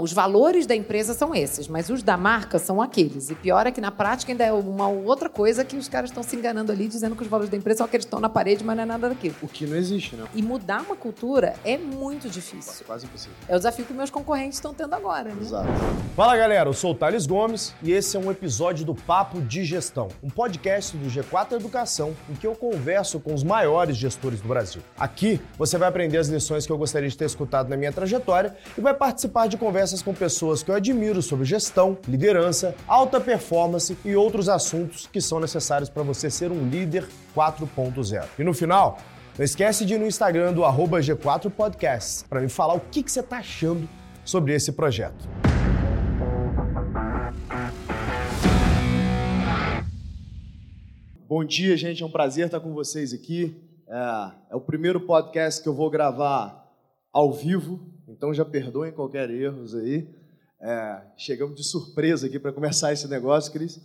Os valores da empresa são esses, mas os da marca são aqueles. E pior é que na prática ainda é uma outra coisa que os caras estão se enganando ali, dizendo que os valores da empresa são aqueles que estão na parede, mas não é nada daquilo. O que não existe, né? E mudar uma cultura é muito difícil. Quase impossível. É o desafio que meus concorrentes estão tendo agora, né? Exato. Fala galera, eu sou o Thales Gomes e esse é um episódio do Papo de Gestão, um podcast do G4 Educação em que eu converso com os maiores gestores do Brasil. Aqui você vai aprender as lições que eu gostaria de ter escutado na minha trajetória e vai participar de conversas conversas com pessoas que eu admiro sobre gestão, liderança, alta performance e outros assuntos que são necessários para você ser um líder 4.0. E no final, não esquece de ir no Instagram do G4 Podcasts para me falar o que, que você está achando sobre esse projeto. Bom dia, gente. É um prazer estar com vocês aqui. É, é o primeiro podcast que eu vou gravar ao vivo então já perdoem qualquer erros aí. É, chegamos de surpresa aqui para começar esse negócio, Cris.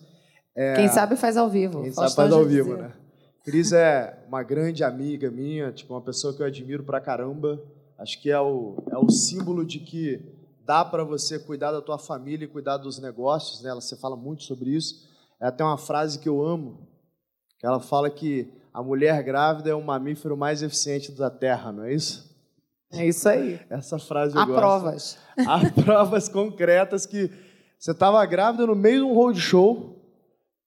É, quem sabe faz ao vivo. Quem sabe faz ao vivo, né? Cris é uma grande amiga minha, tipo uma pessoa que eu admiro pra caramba. Acho que é o, é o símbolo de que dá para você cuidar da tua família e cuidar dos negócios, né? Você fala muito sobre isso. É até uma frase que eu amo, que ela fala que a mulher grávida é o mamífero mais eficiente da Terra, não é isso? É isso aí. Essa frase eu Há gosto. provas. Há provas concretas que você estava grávida no meio de um roadshow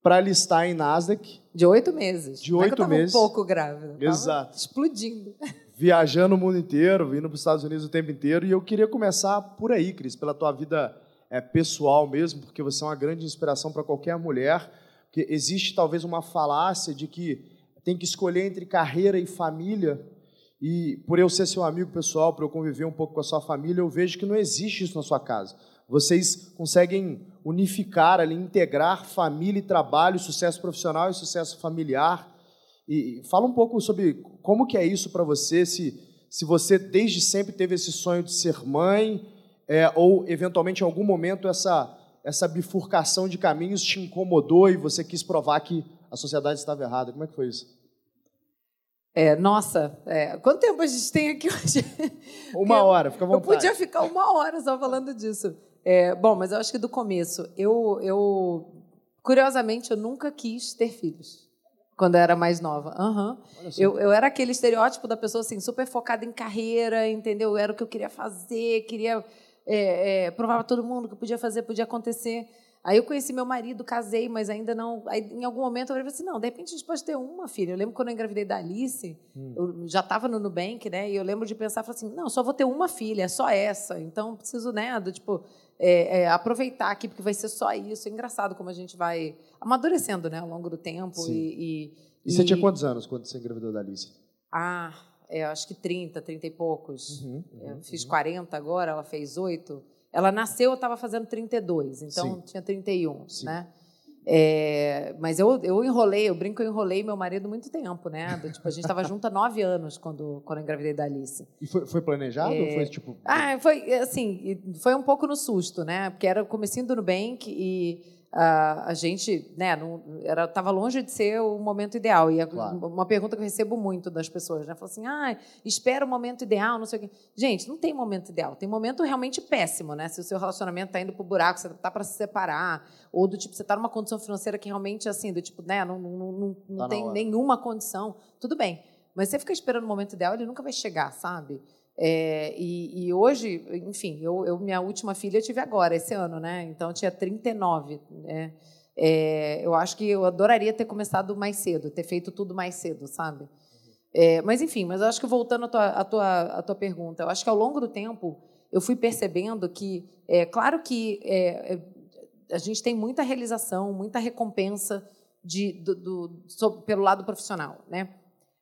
para listar em Nasdaq. De oito meses. De oito é meses. um pouco grávida. Exato. Explodindo. Viajando o mundo inteiro, vindo para os Estados Unidos o tempo inteiro. E eu queria começar por aí, Cris, pela tua vida é, pessoal mesmo, porque você é uma grande inspiração para qualquer mulher. Porque existe talvez uma falácia de que tem que escolher entre carreira e família. E por eu ser seu amigo pessoal, por eu conviver um pouco com a sua família, eu vejo que não existe isso na sua casa. Vocês conseguem unificar ali, integrar família e trabalho, sucesso profissional e sucesso familiar. E fala um pouco sobre como que é isso para você, se, se você desde sempre teve esse sonho de ser mãe, é, ou eventualmente em algum momento essa, essa bifurcação de caminhos te incomodou e você quis provar que a sociedade estava errada. Como é que foi isso? É, nossa, é, quanto tempo a gente tem aqui hoje? Uma hora, fica à vontade. Eu podia ficar uma hora só falando disso. É, bom, mas eu acho que do começo, eu, eu curiosamente, eu nunca quis ter filhos quando eu era mais nova. Uhum. Eu, eu era aquele estereótipo da pessoa assim, super focada em carreira, entendeu? Era o que eu queria fazer, queria é, é, provar para todo mundo que podia fazer, podia acontecer. Aí eu conheci meu marido, casei, mas ainda não. Aí, em algum momento eu falei assim: não, de repente a gente pode ter uma filha. Eu lembro quando eu engravidei da Alice, hum. eu já estava no Nubank, né? E eu lembro de pensar assim: não, só vou ter uma filha, é só essa. Então preciso, né, do, tipo, é, é, aproveitar aqui, porque vai ser só isso. É engraçado como a gente vai amadurecendo, né, ao longo do tempo. Sim. E, e, e você tinha quantos anos quando você engravidou da Alice? Ah, é, acho que 30, 30 e poucos. Uhum, uhum, fiz 40 uhum. agora, ela fez 8. Ela nasceu, eu estava fazendo 32, então Sim. tinha 31, Sim. né? É, mas eu, eu enrolei, eu brinco eu enrolei meu marido muito tempo, né? Do, tipo, a gente estava junto há nove anos quando, quando eu engravidei da Alice. E foi, foi planejado é, ou foi tipo. Ah, foi assim, foi um pouco no susto, né? Porque era o comecinho do Nubank e a, a gente, né, não, era estava longe de ser o momento ideal. E claro. uma pergunta que eu recebo muito das pessoas, né, fala assim, ah, espera o momento ideal, não sei o quê. Gente, não tem momento ideal, tem momento realmente péssimo, né? Se o seu relacionamento está indo para o buraco, você está para se separar, ou do tipo você está numa condição financeira que realmente assim, do tipo, né, não, não, não, não tá tem nenhuma condição, tudo bem. Mas você fica esperando o momento ideal, ele nunca vai chegar, sabe? É, e, e, hoje, enfim, eu, eu, minha última filha eu tive agora, esse ano, né? Então, tinha 39. Né? É, eu acho que eu adoraria ter começado mais cedo, ter feito tudo mais cedo, sabe? É, mas, enfim, mas eu acho que voltando à tua, à, tua, à tua pergunta, eu acho que ao longo do tempo eu fui percebendo que, é claro que é, é, a gente tem muita realização, muita recompensa de, do, do, pelo lado profissional, né?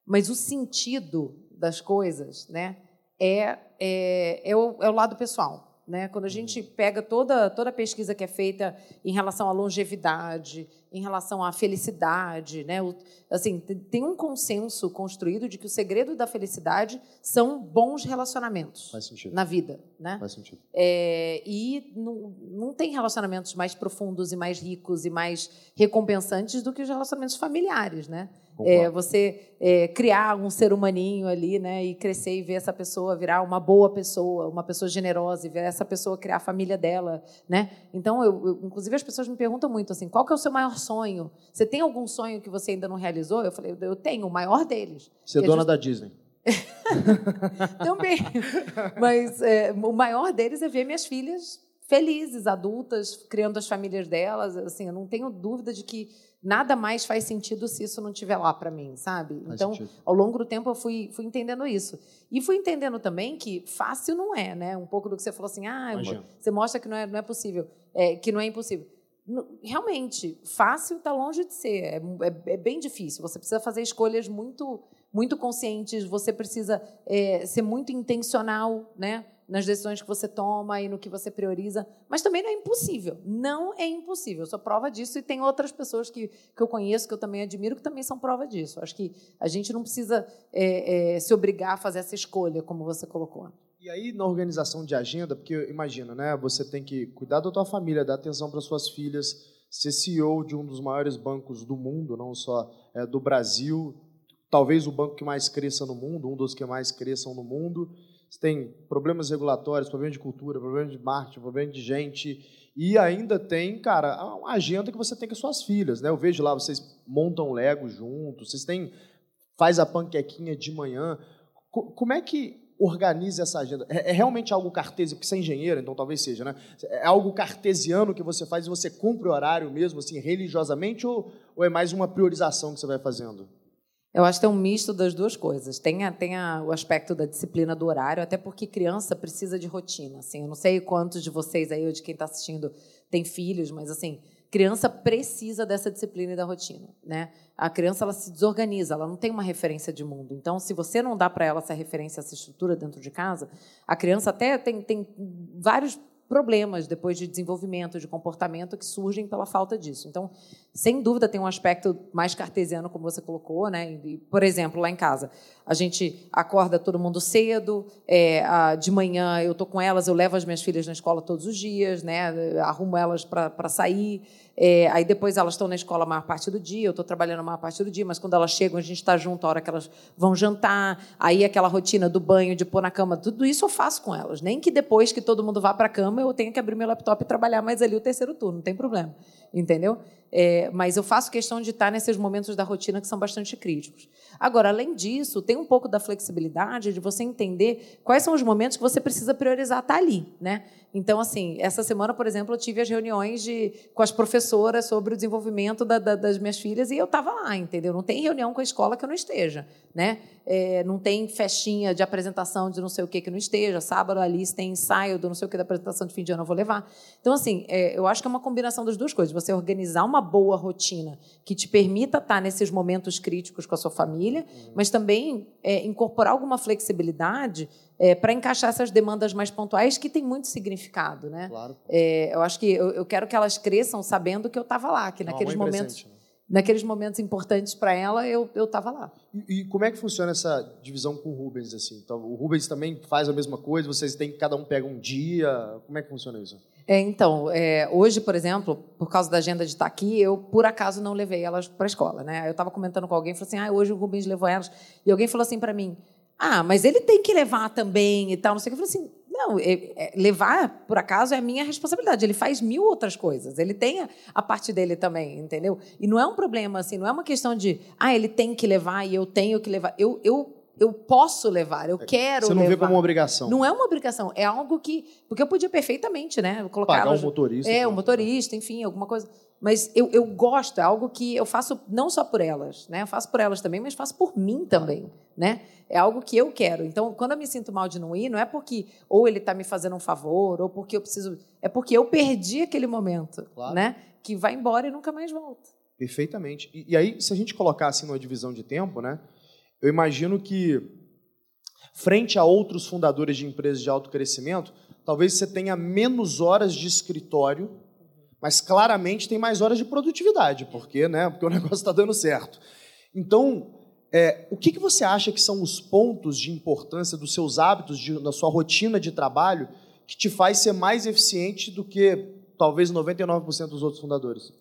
Mas o sentido das coisas, né? É, é, é, o, é o lado pessoal. Né? Quando a gente pega toda, toda a pesquisa que é feita em relação à longevidade, em relação à felicidade, né? O, assim, tem um consenso construído de que o segredo da felicidade são bons relacionamentos na vida. Né? Faz sentido. É, e não, não tem relacionamentos mais profundos e mais ricos e mais recompensantes do que os relacionamentos familiares. Né? É, você é, criar um ser humaninho ali, né, e crescer e ver essa pessoa virar uma boa pessoa, uma pessoa generosa, e ver essa pessoa criar a família dela, né? Então, eu, eu, inclusive as pessoas me perguntam muito assim, qual que é o seu maior sonho? Você tem algum sonho que você ainda não realizou? Eu falei, eu tenho, o maior deles. Ser dona just... da Disney. Também. Mas é, o maior deles é ver minhas filhas felizes, adultas, criando as famílias delas. Assim, eu não tenho dúvida de que nada mais faz sentido se isso não estiver lá para mim, sabe? Faz então, sentido. ao longo do tempo, eu fui, fui entendendo isso. E fui entendendo também que fácil não é, né? Um pouco do que você falou assim, ah, Imagina. você mostra que não é, não é possível, é, que não é impossível. Realmente, fácil está longe de ser. É, é, é, bem difícil. Você precisa fazer escolhas muito, muito conscientes. Você precisa é, ser muito intencional, né? Nas decisões que você toma e no que você prioriza. Mas também não é impossível. Não é impossível. Eu sou prova disso e tem outras pessoas que, que eu conheço, que eu também admiro, que também são prova disso. Acho que a gente não precisa é, é, se obrigar a fazer essa escolha, como você colocou. E aí, na organização de agenda, porque imagina, né, você tem que cuidar da tua família, dar atenção para suas filhas, ser CEO de um dos maiores bancos do mundo, não só é, do Brasil, talvez o banco que mais cresça no mundo, um dos que mais cresçam no mundo, você tem problemas regulatórios, problemas de cultura, problemas de marketing, problemas de gente. E ainda tem, cara, uma agenda que você tem com as suas filhas, né? Eu vejo lá, vocês montam Lego juntos, vocês têm. faz a panquequinha de manhã. Como é que organiza essa agenda? É, é realmente algo cartesiano, porque você é engenheiro, então talvez seja, né? É algo cartesiano que você faz e você cumpre o horário mesmo, assim, religiosamente, ou, ou é mais uma priorização que você vai fazendo? Eu acho que é um misto das duas coisas. Tem, a, tem a, o aspecto da disciplina do horário, até porque criança precisa de rotina. Assim, eu não sei quantos de vocês aí, ou de quem está assistindo, tem filhos, mas assim, criança precisa dessa disciplina e da rotina, né? A criança ela se desorganiza, ela não tem uma referência de mundo. Então, se você não dá para ela essa referência, essa estrutura dentro de casa, a criança até tem, tem vários problemas depois de desenvolvimento, de comportamento que surgem pela falta disso. Então, sem dúvida, tem um aspecto mais cartesiano, como você colocou, né? E, por exemplo, lá em casa, a gente acorda todo mundo cedo, é, a, de manhã eu estou com elas, eu levo as minhas filhas na escola todos os dias, né? Arrumo elas para sair. É, aí depois elas estão na escola a maior parte do dia, eu estou trabalhando a maior parte do dia, mas quando elas chegam, a gente está junto a hora que elas vão jantar, aí aquela rotina do banho, de pôr na cama, tudo isso eu faço com elas. Nem que depois que todo mundo vá para a cama, eu tenha que abrir meu laptop e trabalhar mais ali o terceiro turno, não tem problema. Entendeu? É, mas eu faço questão de estar nesses momentos da rotina que são bastante críticos. Agora, além disso, tem um pouco da flexibilidade de você entender quais são os momentos que você precisa priorizar estar ali, né? Então, assim, essa semana, por exemplo, eu tive as reuniões de, com as professoras sobre o desenvolvimento da, da, das minhas filhas e eu estava lá, entendeu? Não tem reunião com a escola que eu não esteja, né? É, não tem festinha de apresentação de não sei o que que não esteja. Sábado, ali tem ensaio do não sei o que da apresentação de fim de ano, eu vou levar. Então, assim, é, eu acho que é uma combinação das duas coisas. Você organizar uma boa rotina que te permita estar nesses momentos críticos com a sua família, uhum. mas também é, incorporar alguma flexibilidade é, para encaixar essas demandas mais pontuais que têm muito significado, né? Claro. É, eu acho que eu, eu, quero que elas cresçam sabendo que eu estava lá, que naqueles momentos, presente, né? Naqueles momentos importantes para ela eu eu estava lá. E, e, como é que funciona essa divisão com o Rubens assim? Então, o Rubens também faz a mesma coisa. Vocês têm cada um pega um dia. Como é que funciona isso? É, então, é, hoje, por exemplo, por causa da agenda de estar aqui, eu por acaso não levei elas para a escola, né? Eu estava comentando com alguém, falou assim, ah, hoje o Rubens levou elas, e alguém falou assim para mim, ah, mas ele tem que levar também e tal, não sei o que. Eu falei assim, não, é, é, levar, por acaso, é a minha responsabilidade. Ele faz mil outras coisas. Ele tem a, parte dele também, entendeu? E não é um problema, assim, não é uma questão de, ah, ele tem que levar e eu tenho que levar. Eu, eu, eu posso levar, eu é, quero Você não levar. vê como uma obrigação. Não é uma obrigação, é algo que... Porque eu podia perfeitamente, né? Colocar Pagar um motorista. É, um motorista, enfim, alguma coisa mas eu, eu gosto, é algo que eu faço não só por elas, né? Eu faço por elas também, mas faço por mim também, né? É algo que eu quero. Então, quando eu me sinto mal de não ir, não é porque ou ele está me fazendo um favor, ou porque eu preciso. É porque eu perdi aquele momento, claro. né? Que vai embora e nunca mais volta. Perfeitamente. E, e aí, se a gente colocar assim numa divisão de tempo, né? Eu imagino que, frente a outros fundadores de empresas de alto crescimento, talvez você tenha menos horas de escritório mas claramente tem mais horas de produtividade, porque, né, porque o negócio está dando certo. Então, é, o que, que você acha que são os pontos de importância dos seus hábitos, de, da sua rotina de trabalho, que te faz ser mais eficiente do que talvez 99% dos outros fundadores?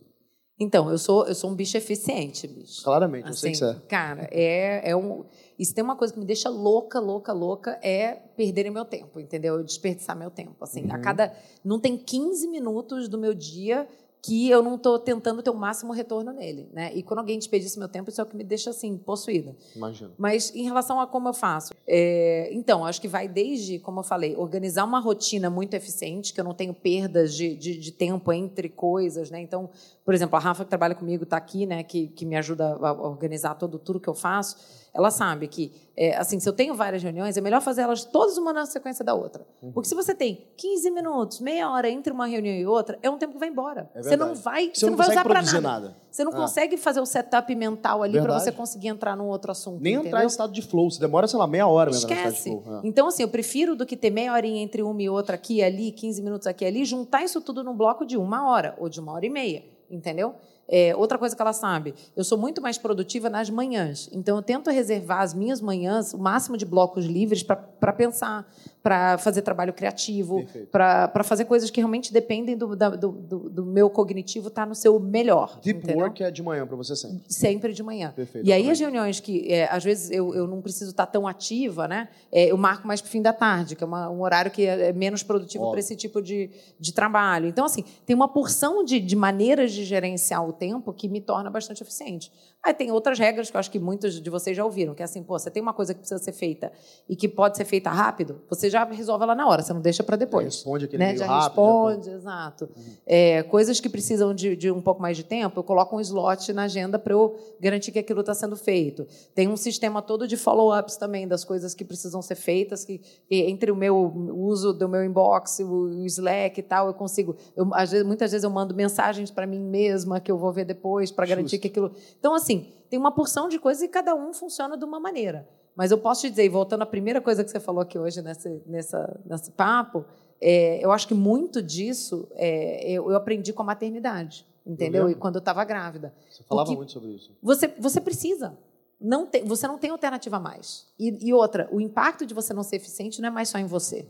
Então, eu sou, eu sou um bicho eficiente, bicho. Claramente, assim, eu sei que assim, você é. Cara, é, é um. E se tem uma coisa que me deixa louca, louca, louca, é perderem meu tempo, entendeu? desperdiçar meu tempo. Assim, uhum. a cada. Não tem 15 minutos do meu dia que eu não estou tentando ter o máximo retorno nele, né? E quando alguém desperdiça meu tempo, isso é o que me deixa assim possuída. Imagino. Mas em relação a como eu faço, é... então acho que vai desde, como eu falei, organizar uma rotina muito eficiente, que eu não tenho perdas de, de, de tempo entre coisas, né? Então, por exemplo, a Rafa que trabalha comigo está aqui, né? Que, que me ajuda a organizar todo tudo que eu faço ela sabe que, é, assim, se eu tenho várias reuniões, é melhor fazer elas todas uma na sequência da outra. Uhum. Porque se você tem 15 minutos, meia hora entre uma reunião e outra, é um tempo que vai embora. É você não vai, você, você não, vai usar para nada. nada. Você não ah. consegue fazer o setup mental ali para você conseguir entrar num outro assunto. Nem entendeu? entrar em estado de flow. Você demora, sei lá, meia hora mesmo Esquece. Flow. É. Então, assim, eu prefiro do que ter meia horinha entre uma e outra aqui e ali, 15 minutos aqui e ali, juntar isso tudo num bloco de uma hora ou de uma hora e meia. Entendeu? É, outra coisa que ela sabe, eu sou muito mais produtiva nas manhãs. Então, eu tento reservar as minhas manhãs, o máximo de blocos livres para pensar, para fazer trabalho criativo, para fazer coisas que realmente dependem do, do, do, do meu cognitivo estar tá no seu melhor. Deep entendeu? work é de manhã para você sempre? Sempre de manhã. Perfeito, e aí, as reuniões que, é, às vezes, eu, eu não preciso estar tá tão ativa, né? É, eu marco mais para o fim da tarde, que é uma, um horário que é, é menos produtivo para esse tipo de, de trabalho. Então, assim, tem uma porção de, de maneiras de gerenciar o tempo que me torna bastante eficiente. Aí tem outras regras que eu acho que muitos de vocês já ouviram, que é assim, pô, você tem uma coisa que precisa ser feita e que pode ser feita rápido, você já resolve ela na hora, você não deixa para depois. Já responde aquele né? já rápido. Responde, já exato. Uhum. É, coisas que precisam de, de, um pouco mais de tempo, eu coloco um slot na agenda para eu garantir que aquilo está sendo feito. Tem um sistema todo de follow-ups também das coisas que precisam ser feitas, que, entre o meu uso do meu inbox, o, o Slack e tal, eu consigo. Eu, vezes, muitas vezes eu mando mensagens para mim mesma que eu vou ver depois para garantir que aquilo. Então, assim, tem uma porção de coisas e cada um funciona de uma maneira. Mas eu posso te dizer, voltando à primeira coisa que você falou aqui hoje nesse, nessa, nesse papo, é, eu acho que muito disso é, eu, eu, aprendi com a maternidade, entendeu? E quando eu estava grávida. Você falava Porque muito sobre isso. Você, você precisa. Não tem, você não tem alternativa mais. E, e outra, o impacto de você não ser eficiente não é mais só em você.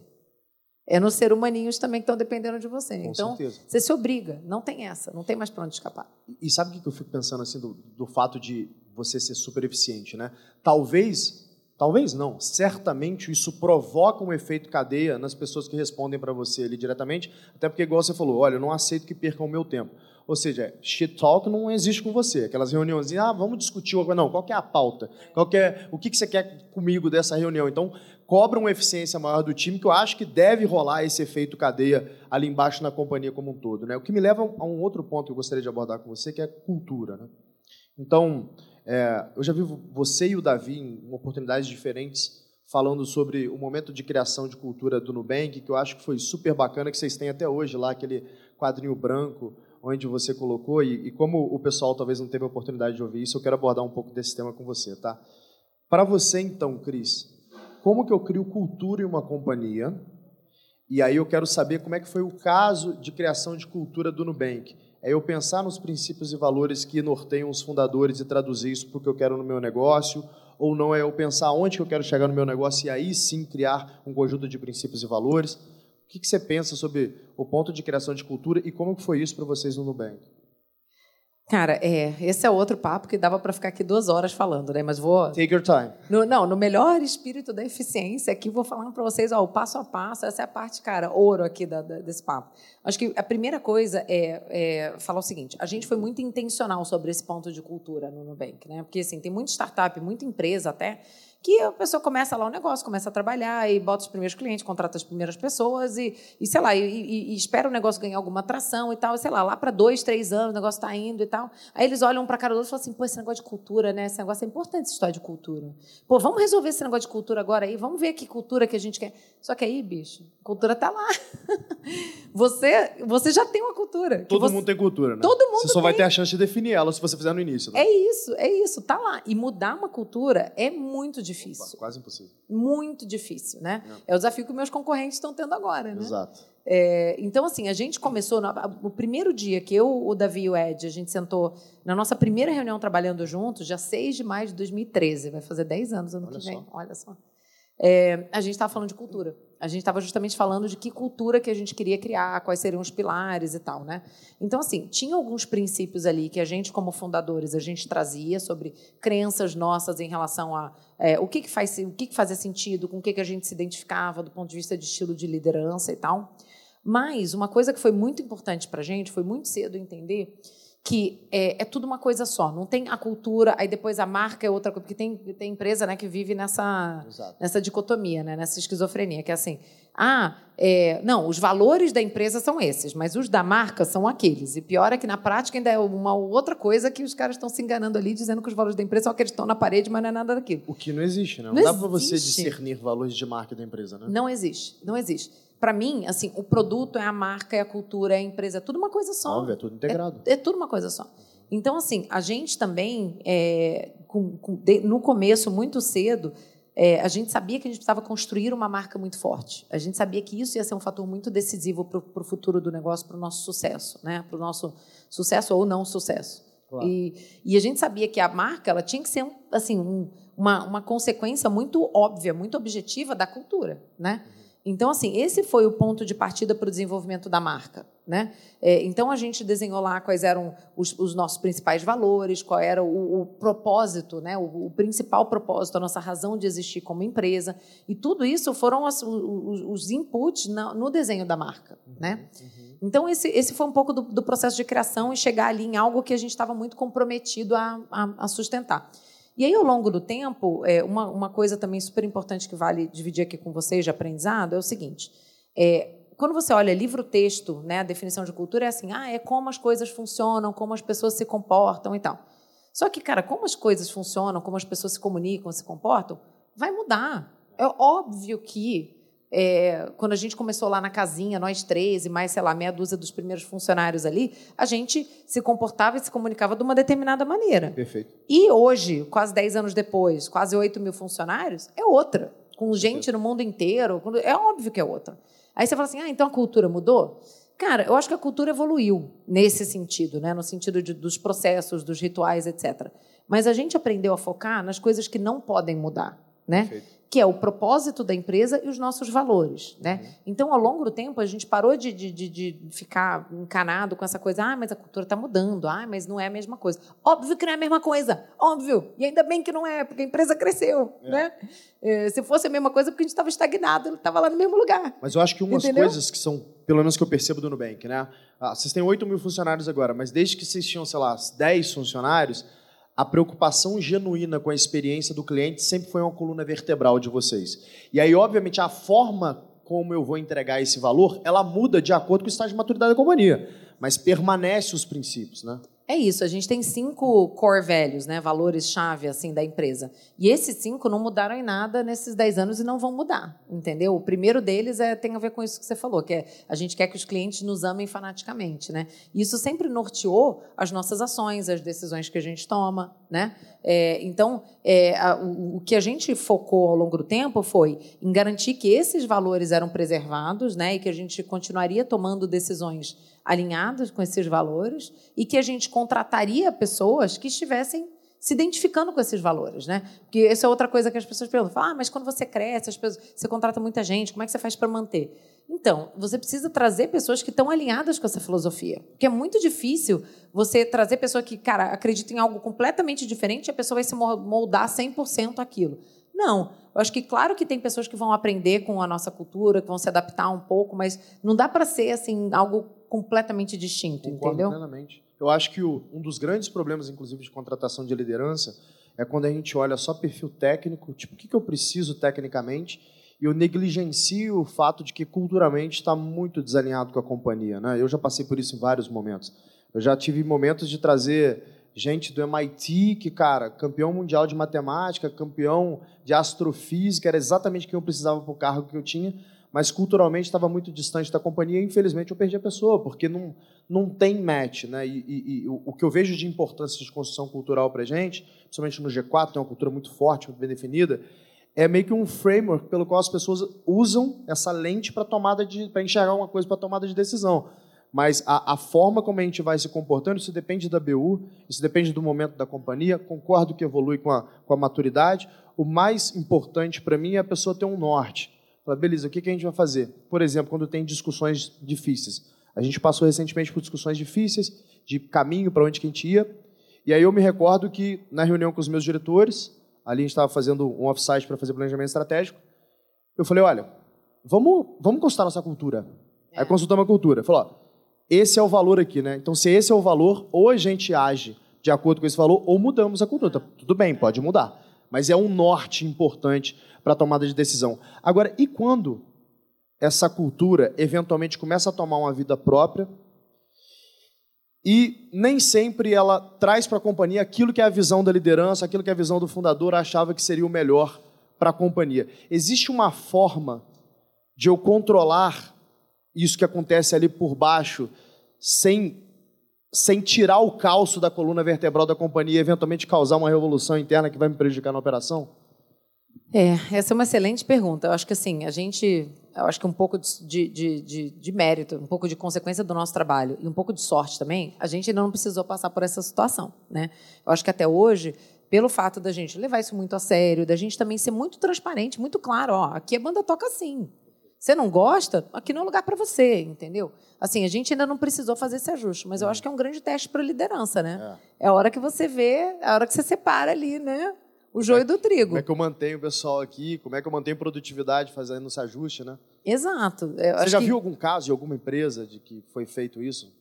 É nos ser humaninhos também que estão dependendo de você. Com então, certeza. você se obriga. Não tem essa. Não tem mais para onde escapar. E, sabe o que eu fico pensando assim do, do fato de você ser super eficiente, né? Talvez, talvez não, certamente isso provoca um efeito cadeia nas pessoas que respondem para você ali diretamente, até porque, igual você falou, olha, eu não aceito que percam o meu tempo. Ou seja, shit talk não existe com você. Aquelas reuniões, ah, vamos discutir. Não, qual é a pauta? Qual é, o que, que você quer comigo dessa reunião? Então, cobra uma eficiência maior do time, que eu acho que deve rolar esse efeito cadeia ali embaixo na companhia como um todo. Né? O que me leva a um outro ponto que eu gostaria de abordar com você, que é cultura. Né? Então, é, eu já vi você e o Davi em oportunidades diferentes falando sobre o momento de criação de cultura do Nubank, que eu acho que foi super bacana, que vocês têm até hoje lá, aquele quadrinho branco onde você colocou, e, e como o pessoal talvez não teve a oportunidade de ouvir isso, eu quero abordar um pouco desse tema com você. Tá? Para você, então, Cris, como que eu crio cultura em uma companhia. E aí eu quero saber como é que foi o caso de criação de cultura do Nubank. É eu pensar nos princípios e valores que norteiam os fundadores e traduzir isso para o que eu quero no meu negócio, ou não é eu pensar onde que eu quero chegar no meu negócio e aí sim criar um conjunto de princípios e valores. O que, que você pensa sobre o ponto de criação de cultura e como foi isso para vocês no Nubank? Cara, é, esse é outro papo que dava para ficar aqui duas horas falando, né? Mas vou. Take your time. No, não, no melhor espírito da eficiência, aqui vou falar para vocês, ó, o passo a passo, essa é a parte, cara, ouro aqui da, da, desse papo. Acho que a primeira coisa é, é, falar o seguinte: a gente foi muito intencional sobre esse ponto de cultura no Nubank, né? Porque assim, tem muita startup, muita empresa até que a pessoa começa lá o negócio, começa a trabalhar e bota os primeiros clientes, contrata as primeiras pessoas e, e sei lá, e, e, e espera o negócio ganhar alguma atração e tal, e, sei lá, lá para dois, três anos o negócio está indo e tal. Aí eles olham para a cara do outro e falam assim, pô, esse negócio de cultura, né? Esse negócio é importante, essa história de cultura. Pô, vamos resolver esse negócio de cultura agora aí, vamos ver que cultura que a gente quer. Só que aí, bicho, cultura está lá. você, você já tem uma cultura. Todo você, mundo tem cultura, né? Todo mundo Você só tem. vai ter a chance de definir ela se você fizer no início. Né? É isso, é isso, tá lá. E mudar uma cultura é muito difícil difícil. Opa, quase impossível. Muito difícil, né? É, é o desafio que meus concorrentes estão tendo agora, né? Exato. É, então, assim, a gente começou no, o primeiro dia que eu, o Davi e o Ed, a gente sentou na nossa primeira reunião trabalhando juntos, já 6 de maio de 2013, vai fazer 10 anos ano Olha que vem. Só. Olha só. é, a gente estava falando de cultura. A gente estava justamente falando de que cultura que a gente queria criar, quais seriam os pilares e tal, né? Então, assim, tinha alguns princípios ali que a gente, como fundadores, a gente trazia sobre crenças nossas em relação a é, o que, que faz, o que, que fazia sentido, com o que, que a gente se identificava do ponto de vista de estilo de liderança e tal. Mas uma coisa que foi muito importante para a gente foi muito cedo entender que é, é, tudo uma coisa só. Não tem a cultura, aí depois a marca é outra coisa. Porque tem, tem empresa né, que vive nessa, nessa dicotomia, né, nessa esquizofrenia, que é assim, ah, é, não, os valores da empresa são esses, mas os da marca são aqueles. E pior é que na prática ainda é uma outra coisa que os caras estão se enganando ali, dizendo que os valores da empresa são aqueles que estão na parede, mas não é nada daquilo. O que não existe, né? Não, não dá para você discernir valores de marca da empresa, né? Não existe, não existe para mim, assim, o produto é a marca, é a cultura, é a empresa, é tudo uma coisa só. Óbvio, é tudo integrado. É, é tudo uma coisa só. Então, assim, a gente também, é, com, com, de, no começo, muito cedo, é, a gente sabia que a gente precisava construir uma marca muito forte. A gente sabia que isso ia ser um fator muito decisivo para o futuro do negócio, para o nosso sucesso, né? para o nosso sucesso ou não sucesso. Claro. E, e, a gente sabia que a marca ela tinha que ser um, assim, um, uma, uma consequência muito óbvia, muito objetiva da cultura. Né? Uhum. Então, assim, esse foi o ponto de partida para o desenvolvimento da marca. Né? É, então, a gente desenhou lá quais eram os, os nossos principais valores, qual era o, o propósito, né? O, o, principal propósito, a nossa razão de existir como empresa. E tudo isso foram as, os, os, inputs na, no desenho da marca. Uhum, né? Uhum. Então, esse, esse foi um pouco do, do, processo de criação e chegar ali em algo que a gente estava muito comprometido a, a, a sustentar. E aí, ao longo do tempo, é, uma, uma coisa também super importante que vale dividir aqui com vocês de aprendizado é o seguinte: é, quando você olha livro-texto, né, a definição de cultura é assim, ah, é como as coisas funcionam, como as pessoas se comportam e tal. Só que, cara, como as coisas funcionam, como as pessoas se comunicam, se comportam, vai mudar. É óbvio que é, quando a gente começou lá na casinha, nós três e mais, sei lá, meia dúzia dos primeiros funcionários ali, a gente se comportava e se comunicava de uma determinada maneira. Perfeito. E hoje, quase 10 anos depois, quase 8 mil funcionários, é outra. Com gente no mundo inteiro, é óbvio que é outra. Aí você fala assim, ah, então a cultura mudou? Cara, eu acho que a cultura evoluiu nesse sentido, né? no sentido de, dos processos, dos rituais, etc. Mas a gente aprendeu a focar nas coisas que não podem mudar. Né? Perfeito que é o propósito da empresa e os nossos valores. Né? Uhum. Então, ao longo do tempo, a gente parou de, de, de, ficar encanado com essa coisa, ah, mas a cultura está mudando, ah, mas não é a mesma coisa. Óbvio que não é a mesma coisa, óbvio. E ainda bem que não é, porque a empresa cresceu. É. Né? É, se fosse a mesma coisa, porque a gente estava estagnado, estava lá no mesmo lugar. Mas eu acho que umas Entendeu? coisas que são, pelo menos que eu percebo do Nubank, né? Ah, vocês têm 8 mil funcionários agora, mas desde que vocês tinham, sei lá, 10 funcionários, a preocupação genuína com a experiência do cliente sempre foi uma coluna vertebral de vocês. E aí, obviamente, a forma como eu vou entregar esse valor, ela muda de acordo com o estágio de maturidade da companhia, mas permanece os princípios, né? É isso, a gente tem cinco core values, né, valores-chave assim da empresa. E esses cinco não mudaram em nada nesses dez anos e não vão mudar, entendeu? O primeiro deles é, tem a ver com isso que você falou, que é a gente quer que os clientes nos amem fanaticamente, né? Isso sempre norteou as nossas ações, as decisões que a gente toma, né? É, então, é, a, o, o, que a gente focou ao longo do tempo foi em garantir que esses valores eram preservados, né, e que a gente continuaria tomando decisões alinhadas com esses valores e que a gente contrataria pessoas que estivessem se identificando com esses valores, né? Porque essa é outra coisa que as pessoas perguntam. ah, mas quando você cresce, as pessoas, você contrata muita gente, como é que você faz para manter? Então, você precisa trazer pessoas que estão alinhadas com essa filosofia. Porque é muito difícil você trazer pessoa que, cara, acredita em algo completamente diferente e a pessoa vai se moldar 100% aquilo. Não. Eu acho que, claro que tem pessoas que vão aprender com a nossa cultura, que vão se adaptar um pouco, mas não dá para ser assim algo completamente distinto, Concordo entendeu? Plenamente. Eu acho que o, um dos grandes problemas, inclusive, de contratação de liderança é quando a gente olha só perfil técnico, tipo, o que, que eu preciso tecnicamente, e eu negligencio o fato de que culturalmente está muito desalinhado com a companhia. Né? Eu já passei por isso em vários momentos. Eu já tive momentos de trazer gente do MIT, que, cara, campeão mundial de matemática, campeão de astrofísica, era exatamente quem eu precisava para o cargo que eu tinha, mas culturalmente estava muito distante da companhia e, infelizmente, eu perdi a pessoa, porque não, não tem match. Né? E, e, e o que eu vejo de importância de construção cultural para a gente, principalmente no G4, tem uma cultura muito forte, muito bem definida, é meio que um framework pelo qual as pessoas usam essa lente para tomada de para enxergar uma coisa para tomada de decisão. mas a, a, forma como a gente vai se comportando, isso depende da BU, isso depende do momento da companhia. Concordo que evolui com a, com a maturidade. O mais importante para mim é a pessoa ter um norte. Fala, beleza, o que, que a gente vai fazer? Por exemplo, quando tem discussões difíceis. A gente passou recentemente por discussões difíceis, de caminho para onde que a gente ia. E aí eu me recordo que, na reunião com os meus diretores, ali a gente estava fazendo um offsite para fazer planejamento estratégico, eu falei, olha, vamos, vamos consultar nossa cultura. É. Aí consultamos a cultura. Falou, ó, esse é o valor aqui, né? Então, se esse é o valor, ou a gente age de acordo com esse valor, ou mudamos a cultura. Tudo bem, pode mudar. Mas é um norte importante para a tomada de decisão. Agora, e quando essa cultura eventualmente começa a tomar uma vida própria e nem sempre ela traz para a companhia aquilo que é a visão da liderança, aquilo que é a visão do fundador achava que seria o melhor para a companhia. Existe uma forma de eu controlar isso que acontece ali por baixo sem sem tirar o calço da coluna vertebral da companhia e eventualmente causar uma revolução interna que vai me prejudicar na operação? É, essa é uma excelente pergunta. Eu acho que assim, a gente eu acho que um pouco de, de, de, de, mérito, um pouco de consequência do nosso trabalho e um pouco de sorte também, a gente ainda não precisou passar por essa situação. Né? Eu acho que até hoje, pelo fato da gente levar isso muito a sério, da gente também ser muito transparente, muito claro, ó, aqui a banda toca assim. Você não gosta? Aqui não é lugar para você, entendeu? Assim, a gente ainda não precisou fazer esse ajuste, mas eu acho que é um grande teste para liderança, né? É. é a hora que você vê, é a hora que você separa ali, né? o joio do trigo. Como é que eu mantenho o pessoal aqui? Como é que eu mantenho produtividade fazendo esse ajuste, né? Exato. Eu Você já que... viu algum caso de alguma empresa de que foi feito isso?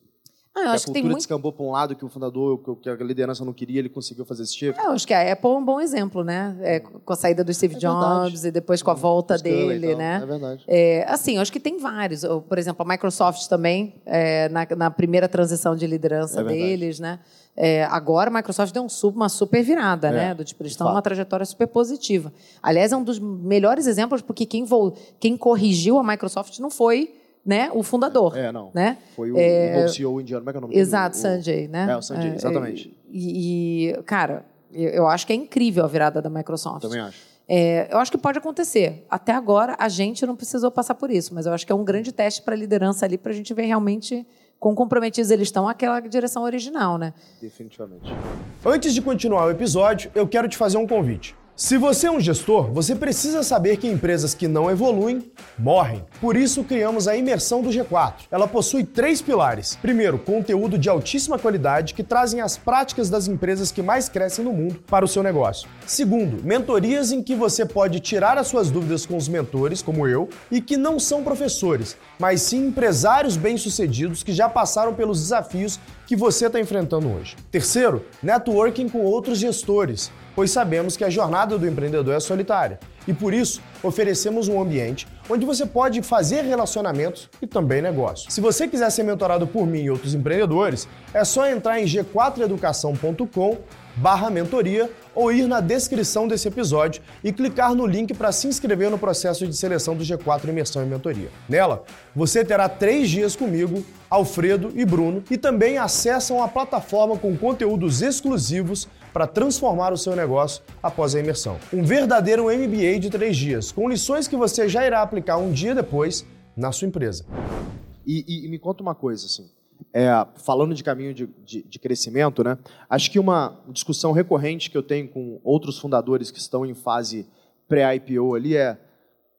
Ah, eu que acho a cultura que muito... descambou para um lado que o fundador, que a liderança não queria, ele conseguiu fazer esse tipo? É, eu acho que a Apple é um bom exemplo, né? É, com a saída do Steve é Jobs e depois com a volta dele, então. né? É verdade. É, assim, eu acho que tem vários. Por exemplo, a Microsoft também, é, na, na, primeira transição de liderança é deles, né? É, agora a Microsoft deu um, uma super virada, né? É, Do tipo, eles estão numa trajetória super positiva. Aliás, é um dos melhores exemplos, porque quem, quem corrigiu a Microsoft não foi né, o fundador. É, não. Né? Foi o, é, o CEO indiano, como é que é o nome Exato, dele? Sanjay, né? É, o Sanjay, é, exatamente. E, e, cara, eu acho que é incrível a virada da Microsoft. Também acho. É, eu acho que pode acontecer. Até agora, a gente não precisou passar por isso, mas eu acho que é um grande teste para a liderança ali, para a gente ver realmente quão comprometidos eles estão àquela direção original, né? Definitivamente. Antes de continuar o episódio, eu quero te fazer um convite. Se você é um gestor, você precisa saber que empresas que não evoluem morrem. Por isso criamos a imersão do G4. Ela possui três pilares. Primeiro, conteúdo de altíssima qualidade que trazem as práticas das empresas que mais crescem no mundo para o seu negócio. Segundo, mentorias em que você pode tirar as suas dúvidas com os mentores, como eu, e que não são professores, mas sim empresários bem-sucedidos que já passaram pelos desafios que você está enfrentando hoje. Terceiro, networking com outros gestores pois sabemos que a jornada do empreendedor é solitária. E por isso, oferecemos um ambiente onde você pode fazer relacionamentos e também negócios. Se você quiser ser mentorado por mim e outros empreendedores, é só entrar em g4educação.com barra mentoria ou ir na descrição desse episódio e clicar no link para se inscrever no processo de seleção do G4 Imersão e Mentoria. Nela, você terá três dias comigo, Alfredo e Bruno e também acessam a plataforma com conteúdos exclusivos para transformar o seu negócio após a imersão. Um verdadeiro MBA de três dias, com lições que você já irá aplicar um dia depois na sua empresa. E, e, e me conta uma coisa, assim, é, falando de caminho de, de, de, crescimento, né? Acho que uma discussão recorrente que eu tenho com outros fundadores que estão em fase pré-IPO ali é: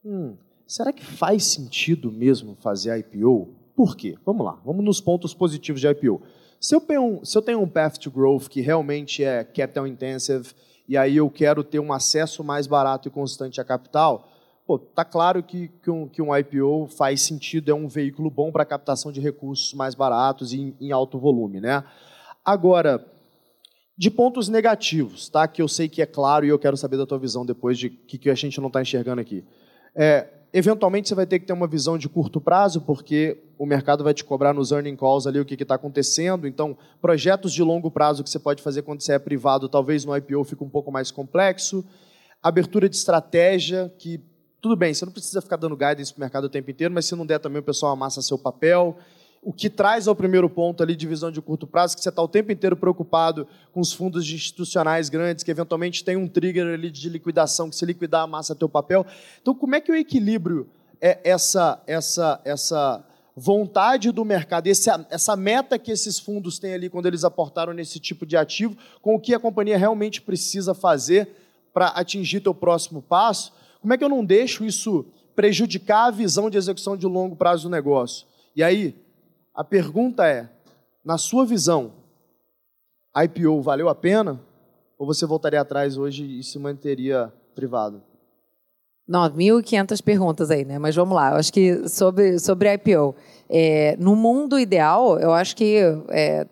hum, será que faz sentido mesmo fazer IPO? Por quê? Vamos lá, vamos nos pontos positivos de IPO. Se eu, tenho um, se eu tenho um path to growth que realmente é capital intensive e aí eu quero ter um acesso mais barato e constante a capital, pô, tá claro que, que, um, que um IPO faz sentido, é um veículo bom para captação de recursos mais baratos e em, em, alto volume, né? Agora, de pontos negativos, tá? Que eu sei que é claro e eu quero saber da tua visão depois de que, que a gente não está enxergando aqui. É, Eventualmente você vai ter que ter uma visão de curto prazo, porque o mercado vai te cobrar nos earning calls ali o que está acontecendo. Então, projetos de longo prazo que você pode fazer quando você é privado, talvez no IPO fique um pouco mais complexo. Abertura de estratégia, que tudo bem, você não precisa ficar dando guidance para o mercado o tempo inteiro, mas se não der também o pessoal amassa seu papel o que traz ao primeiro ponto ali de visão de curto prazo, que você está o tempo inteiro preocupado com os fundos institucionais grandes, que eventualmente tem um trigger ali de liquidação, que se liquidar amassa teu papel. Então, como é que eu equilibro é, essa, essa, essa vontade do mercado, essa, essa meta que esses fundos têm ali quando eles aportaram nesse tipo de ativo, com o que a companhia realmente precisa fazer para atingir teu próximo passo, como é que eu não deixo isso prejudicar a visão de execução de longo prazo do negócio? E aí, a pergunta é, na sua visão, IPO valeu a pena? Ou você voltaria atrás hoje e se manteria privado? 1.500 perguntas aí, né? Mas vamos lá. Eu acho que sobre, sobre IPO. É, no mundo ideal, eu acho que é,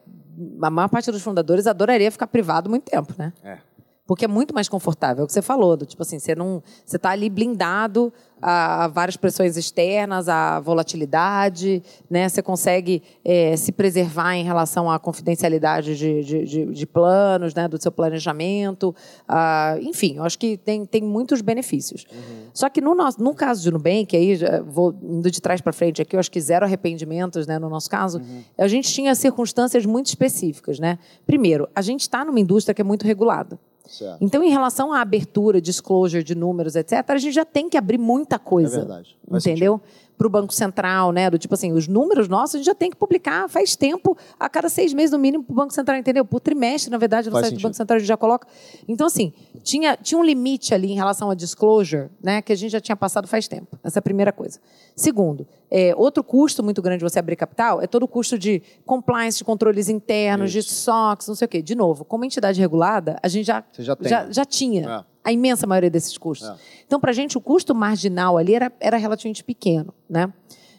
a maior parte dos fundadores adoraria ficar privado muito tempo, né? É. Porque é muito mais confortável, é o que você falou, do, tipo assim, você não, você está ali blindado a, várias pressões externas, a volatilidade, né? Você consegue é, se preservar em relação à confidencialidade de, de, de, de planos, né? Do seu planejamento, ah, enfim, eu acho que tem, tem muitos benefícios. Uhum. Só que no, nosso, no caso de Nubank, aí vou indo de trás para frente aqui, eu acho que zero arrependimentos, né? No nosso caso, uhum. a gente tinha circunstâncias muito específicas, né? Primeiro, a gente está numa indústria que é muito regulada. Certo. Então, em relação à abertura, disclosure de números, etc., a gente já tem que abrir muita coisa. É verdade. Faz entendeu? Sentido para o Banco Central, né? Do tipo assim, os números nossos a gente já tem que publicar faz tempo, a cada seis meses no mínimo para o Banco Central, entendeu? Por trimestre, na verdade, no faz site sentido. do Banco Central a gente já coloca. Então, assim, tinha, tinha um limite ali em relação a disclosure, né? Que a gente já tinha passado faz tempo. Essa é a primeira coisa. Segundo, é, outro custo muito grande de você abrir capital é todo o custo de compliance, de controles internos, Isso. de SOX, não sei o quê. De novo, como entidade regulada, a gente já, já, já, já, tinha. É a imensa maioria desses custos. É. Então, para a gente, o custo marginal ali era, era relativamente pequeno. Né?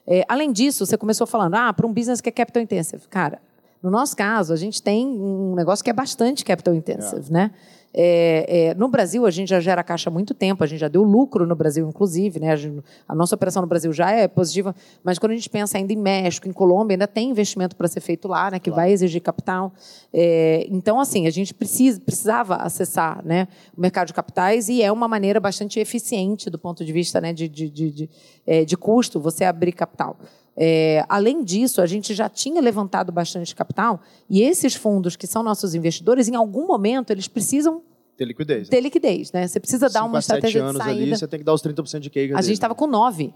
É, além disso, você começou falando, ah, para um business que é capital intensive. Cara, no nosso caso, a gente tem um negócio que é bastante capital intensive, é. né? É, é, no Brasil, a gente já gera caixa há muito tempo, a gente já deu lucro no Brasil, inclusive, né? a, gente, a, nossa operação no Brasil já é positiva, mas quando a gente pensa ainda em México, em Colômbia, ainda tem investimento para ser feito lá, né? que claro. vai exigir capital. É, então, assim, a gente precisa, precisava acessar né? o mercado de capitais e é uma maneira bastante eficiente do ponto de vista né? de, de, de, de, é, de custo você abrir capital. É, além disso, a gente já tinha levantado bastante capital e esses fundos que são nossos investidores, em algum momento, eles precisam ter liquidez. Né? Ter liquidez, né? Você precisa dar uma estratégia anos de saída. ali, você tem que dar os 30% de cake. A gente estava com nove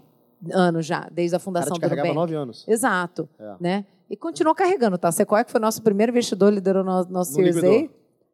anos já, desde a fundação Cara, do Nubank. nove anos. Exato. É. Né? E continuou carregando, tá? Sequoia, que foi nosso primeiro investidor, liderou nosso, nosso Series A.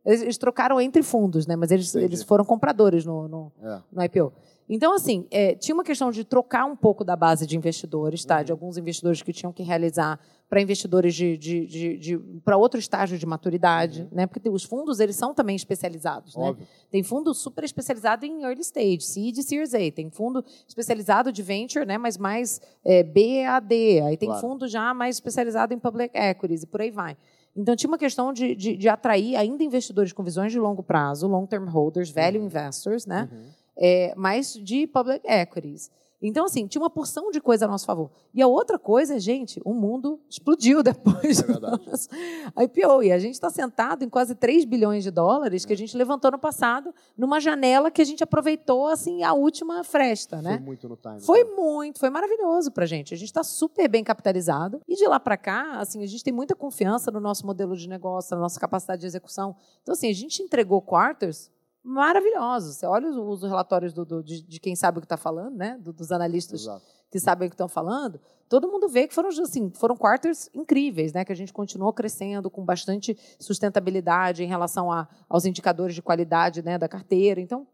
Eles, eles, trocaram entre fundos, né? Mas eles, eles foram compradores no, no, é. no IPO. Então, assim, é, tinha uma questão de trocar um pouco da base de investidores, tá? De uhum. alguns investidores que tinham que realizar para investidores de, de, de, de para outro estágio de maturidade, uhum. né? Porque os fundos eles são também especializados, né? Óbvio. né? Tem fundo super especializado em early stage, seed, Series A. Tem fundo especializado de venture, né? Mas mais é, B a D. Aí tem claro. fundo já mais especializado em public equities e por aí vai. Então tinha uma questão de, de, de atrair ainda investidores com visões de longo prazo, long term holders, value uhum. investors, né? Uhum é, mas de public equities. Então, assim, tinha uma porção de coisa a nosso favor. E a outra coisa, gente, o mundo explodiu depois é do IPO. E a gente está sentado em quase 3 bilhões de dólares que a gente levantou no passado, numa janela que a gente aproveitou, assim, a última fresta, né? Foi muito no time. Foi cara. muito, foi maravilhoso para a gente. A gente está super bem capitalizado. E de lá para cá, assim, a gente tem muita confiança no nosso modelo de negócio, na nossa capacidade de execução. Então, assim, a gente entregou quarters maravilhosos. Você olha os, os relatórios do, do, de, de, quem sabe o que está falando, né? Do, dos analistas Exato. que sabem o que estão falando. Todo mundo vê que foram assim, foram quarters incríveis, né? Que a gente continuou crescendo com bastante sustentabilidade em relação a, aos indicadores de qualidade, né? Da carteira. Então,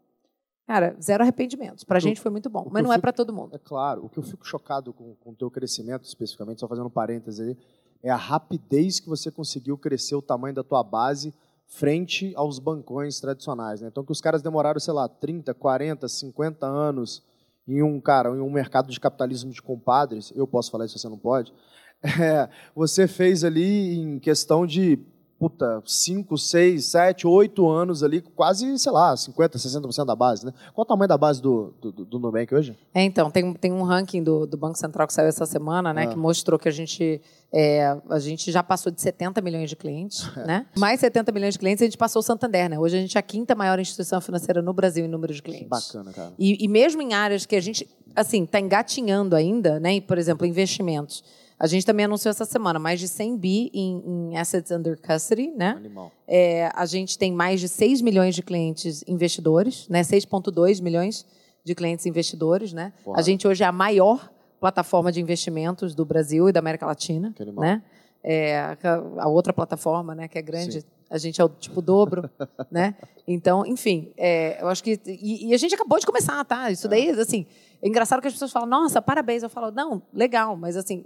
cara, zero arrependimentos. Para a gente foi muito bom, mas não é para todo mundo. É claro. O que eu fico chocado com o teu crescimento, especificamente, só fazendo um parênteses aí, é a rapidez que você conseguiu crescer o tamanho da tua base frente aos bancões tradicionais. Né? Então, que os caras demoraram, sei lá, 30, 40, 50 anos em um, cara, em um mercado de capitalismo de compadres, eu posso falar isso, você não pode, é, você fez ali em questão de puta, 5, 6, 7, 8 anos ali, quase, sei lá, 50, 60% da base, né? Qual o tamanho da base do, do, do Nubank hoje? É, então, tem, tem um ranking do, do Banco Central que saiu essa semana, né, ah. que mostrou que a gente, é, a gente já passou de 70 milhões de clientes, é. né? Mais 70 milhões de clientes, a gente passou o Santander, né? Hoje a gente é a quinta maior instituição financeira no Brasil em número de clientes. Bacana, cara. E, e mesmo em áreas que a gente, assim, está engatinhando ainda, né? Por exemplo, investimentos. A gente também anunciou essa semana mais de 100 bi em, em assets under custody, né? Animal. É, a gente tem mais de 6 milhões de clientes investidores, né? 6,2 milhões de clientes investidores, né? Porra. A gente hoje é a maior plataforma de investimentos do Brasil e da América Latina, né? É, a outra plataforma, né, que é grande, Sim. a gente é o tipo dobro, né? Então, enfim, é, eu acho que e, e, a gente acabou de começar, tá? Isso daí, é. assim, é engraçado que as pessoas falam, nossa, parabéns. Eu falo, não, legal, mas assim,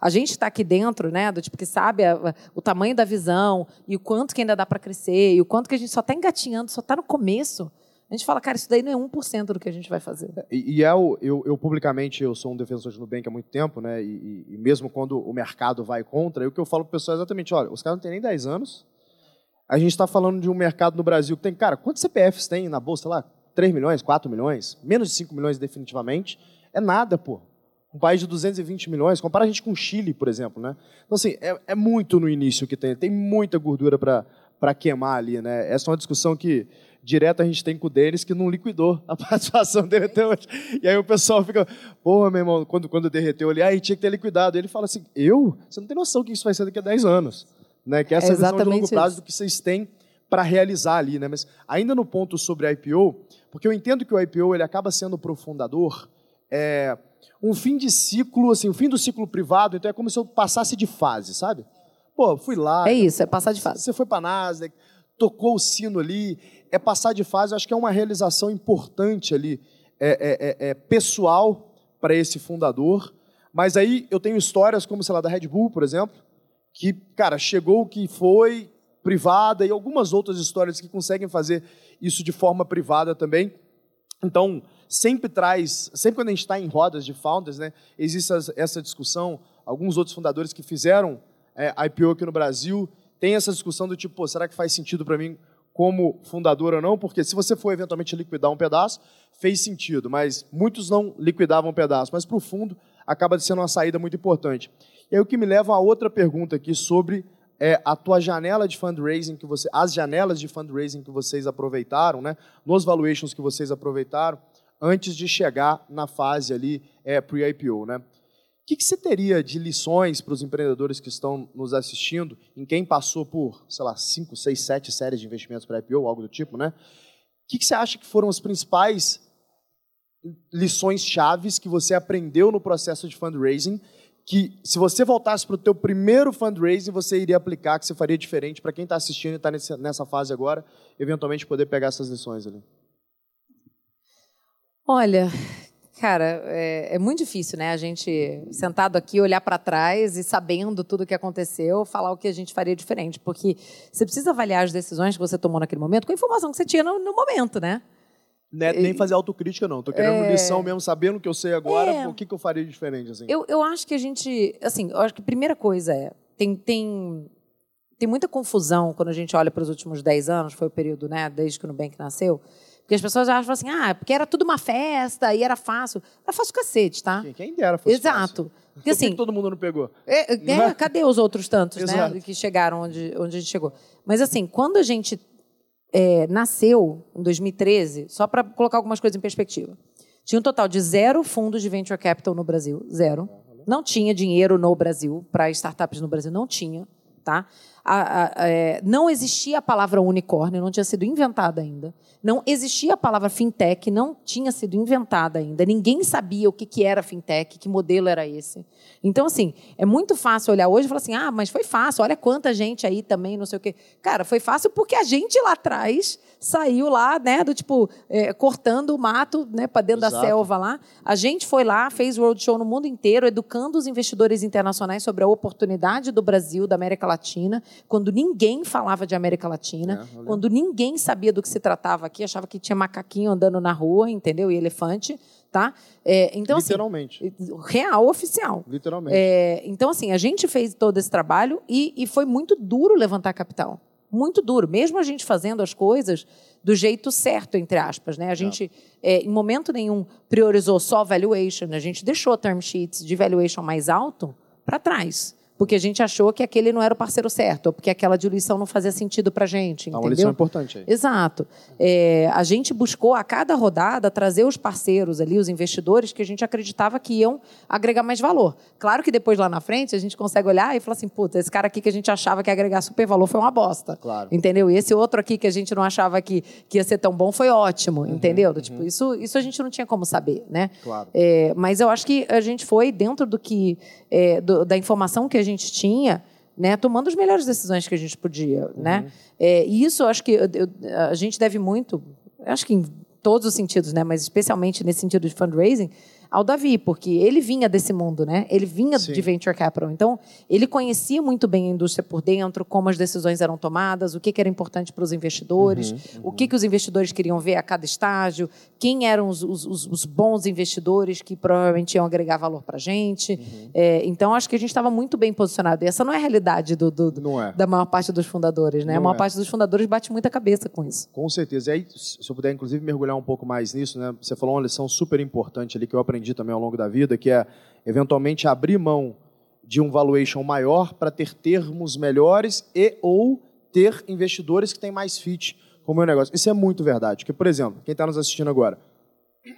a, gente está aqui dentro, né, do tipo que sabe a, o tamanho da visão e o quanto que ainda dá para crescer e o quanto que a gente só está engatinhando, só está no começo. A gente fala, cara, isso daí não é 1% do que a gente vai fazer. E, e é o, eu, eu, publicamente, eu sou um defensor de Nubank há muito tempo, né? E, e mesmo quando o mercado vai contra, o que eu falo para o pessoal é exatamente, olha, os caras não têm nem 10 anos, a gente está falando de um mercado no Brasil que tem, cara, quantos CPFs tem na bolsa lá? 3 milhões, 4 milhões, menos de 5 milhões definitivamente, é nada, pô. Um país de 220 milhões, compara a gente com o Chile, por exemplo, né? Então, assim, é, é muito no início que tem, tem muita gordura para queimar ali, né? Essa é uma discussão que direto a gente tem com o Denis que não liquidou a participação dele até hoje. E aí o pessoal fica, porra, meu irmão, quando, quando derreteu ali, aí tinha que ter liquidado. Ele fala assim, eu? Você não tem noção que isso vai ser daqui a 10 anos. Né? Que é essa é visão de longo prazo isso. do que vocês têm para realizar ali. Né? Mas ainda no ponto sobre a IPO, porque eu entendo que o IPO ele acaba sendo para o fundador é, um fim de ciclo, assim, o um fim do ciclo privado, então é como se eu passasse de fase, sabe? Pô, fui lá. É isso, é passar de fase. Você foi para a Nasdaq, tocou o sino ali, é passar de fase, acho que é uma realização importante ali, é, é, é, é pessoal para esse fundador. Mas aí eu tenho histórias como, sei lá, da Red Bull, por exemplo, que, cara, chegou o que foi, privada, e algumas outras histórias que conseguem fazer isso de forma privada também. Então, sempre traz, sempre quando a gente está em rodas de founders, né, existe essa discussão. Alguns outros fundadores que fizeram é, IPO aqui no Brasil tem essa discussão do tipo, será que faz sentido para mim como fundador ou não? Porque se você for eventualmente liquidar um pedaço, fez sentido, mas muitos não liquidavam um pedaço. Mas para o fundo, acaba sendo uma saída muito importante. E aí o que me leva a outra pergunta aqui sobre é, a tua janela de fundraising que você, as janelas de fundraising que vocês aproveitaram, né, nos valuations que vocês aproveitaram antes de chegar na fase ali é, pre-IPO, né? que, que você teria de lições para os empreendedores que estão nos assistindo, em quem passou por, sei lá, cinco, seis, sete séries de investimentos para IPO, algo do tipo, né? O que, que você acha que foram as principais lições chaves que você aprendeu no processo de fundraising que se você voltasse para o teu primeiro fundraising, você iria aplicar, que você faria diferente para quem está assistindo e está nessa fase agora, eventualmente poder pegar essas lições ali? Olha, Cara, é, é, muito difícil, né? A gente sentado aqui, olhar para trás e sabendo tudo o que aconteceu, falar o que a gente faria diferente. Porque você precisa avaliar as decisões que você tomou naquele momento com a informação que você tinha no, no momento, né? Né, nem fazer autocrítica, não. Tô querendo é... lição mesmo, sabendo o que eu sei agora, é... o que, que eu faria diferente, assim. Eu, eu acho que a gente, assim, eu acho que a primeira coisa é, tem, tem, tem muita confusão quando a gente olha para os últimos 10 anos, foi o período, né, desde que o Nubank nasceu, porque as pessoas acham assim, ah, porque era tudo uma festa e era fácil. Era fácil cacete, tá? Quem dera fosse Exato. Fácil. Porque assim. Que todo mundo não pegou? É, é, cadê os outros tantos, né? Que chegaram onde, onde a gente chegou. Mas assim, quando a gente é, nasceu, em 2013, só para colocar algumas coisas em perspectiva, tinha um total de zero fundos de venture capital no Brasil. Zero. Não tinha dinheiro no Brasil, para startups no Brasil, não tinha. Tá? A, a, é, não existia a palavra unicórnio, não tinha sido inventada ainda. Não existia a palavra fintech, não tinha sido inventada ainda. Ninguém sabia o que, que era fintech, que modelo era esse. Então, assim, é muito fácil olhar hoje e falar assim: ah, mas foi fácil, olha quanta gente aí também, não sei o quê. Cara, foi fácil porque a gente lá atrás saiu lá, né, do tipo, é, cortando o mato né, para dentro Exato. da selva lá. A gente foi lá, fez roadshow no mundo inteiro, educando os investidores internacionais sobre a oportunidade do Brasil, da América Latina, quando ninguém falava de América Latina, é, quando ninguém sabia do que se tratava aqui, achava que tinha macaquinho andando na rua, entendeu? E elefante. Tá? É, então, assim, Literalmente. Assim, real oficial. Literalmente. É, então, assim, a gente fez todo esse trabalho e, e foi muito duro levantar capital muito duro, mesmo a gente fazendo as coisas do jeito certo, entre aspas. Né? A gente, é, em momento nenhum, priorizou só valuation, a gente deixou term sheets de valuation mais alto para trás. Porque a gente achou que aquele não era o parceiro certo, ou porque aquela diluição não fazia sentido para a gente. É uma lição importante aí. Exato. É, a gente buscou a cada rodada trazer os parceiros ali, os investidores, que a gente acreditava que iam agregar mais valor. Claro que depois lá na frente a gente consegue olhar e falar assim, puta, esse cara aqui que a gente achava que ia agregar super valor foi uma bosta. Claro. Entendeu? E esse outro aqui que a gente não achava que, que ia ser tão bom foi ótimo, uhum, entendeu? Uhum. Tipo, isso, isso a gente não tinha como saber, né? Claro. É, mas eu acho que a gente foi dentro do que é, do, da informação que a gente tinha, né, tomando as melhores decisões que a gente podia, uhum. né? É, e isso eu acho que eu, a gente deve muito, acho que em todos os sentidos, né, mas especialmente nesse sentido de fundraising, ao Davi, porque ele vinha desse mundo, né? Ele vinha Sim. de venture capital. Então, ele conhecia muito bem a indústria por dentro, como as decisões eram tomadas, o que, que era importante para os investidores, uhum, uhum. o que, que os investidores queriam ver a cada estágio, quem eram os, os, os bons investidores que provavelmente iam agregar valor para a gente. Uhum. É, então, acho que a gente estava muito bem posicionado. E essa não é a realidade do, do é. da maior parte dos fundadores, né? Não a maior é. parte dos fundadores bate muita cabeça com isso. Com certeza. E aí, se eu puder, inclusive, mergulhar um pouco mais nisso, né? Você falou uma lição super importante ali que eu aprendi aprendi também ao longo da vida, que é eventualmente abrir mão de um valuation maior para ter termos melhores e ou ter investidores que têm mais fit com o meu negócio. Isso é muito verdade. Porque, por exemplo, quem está nos assistindo agora,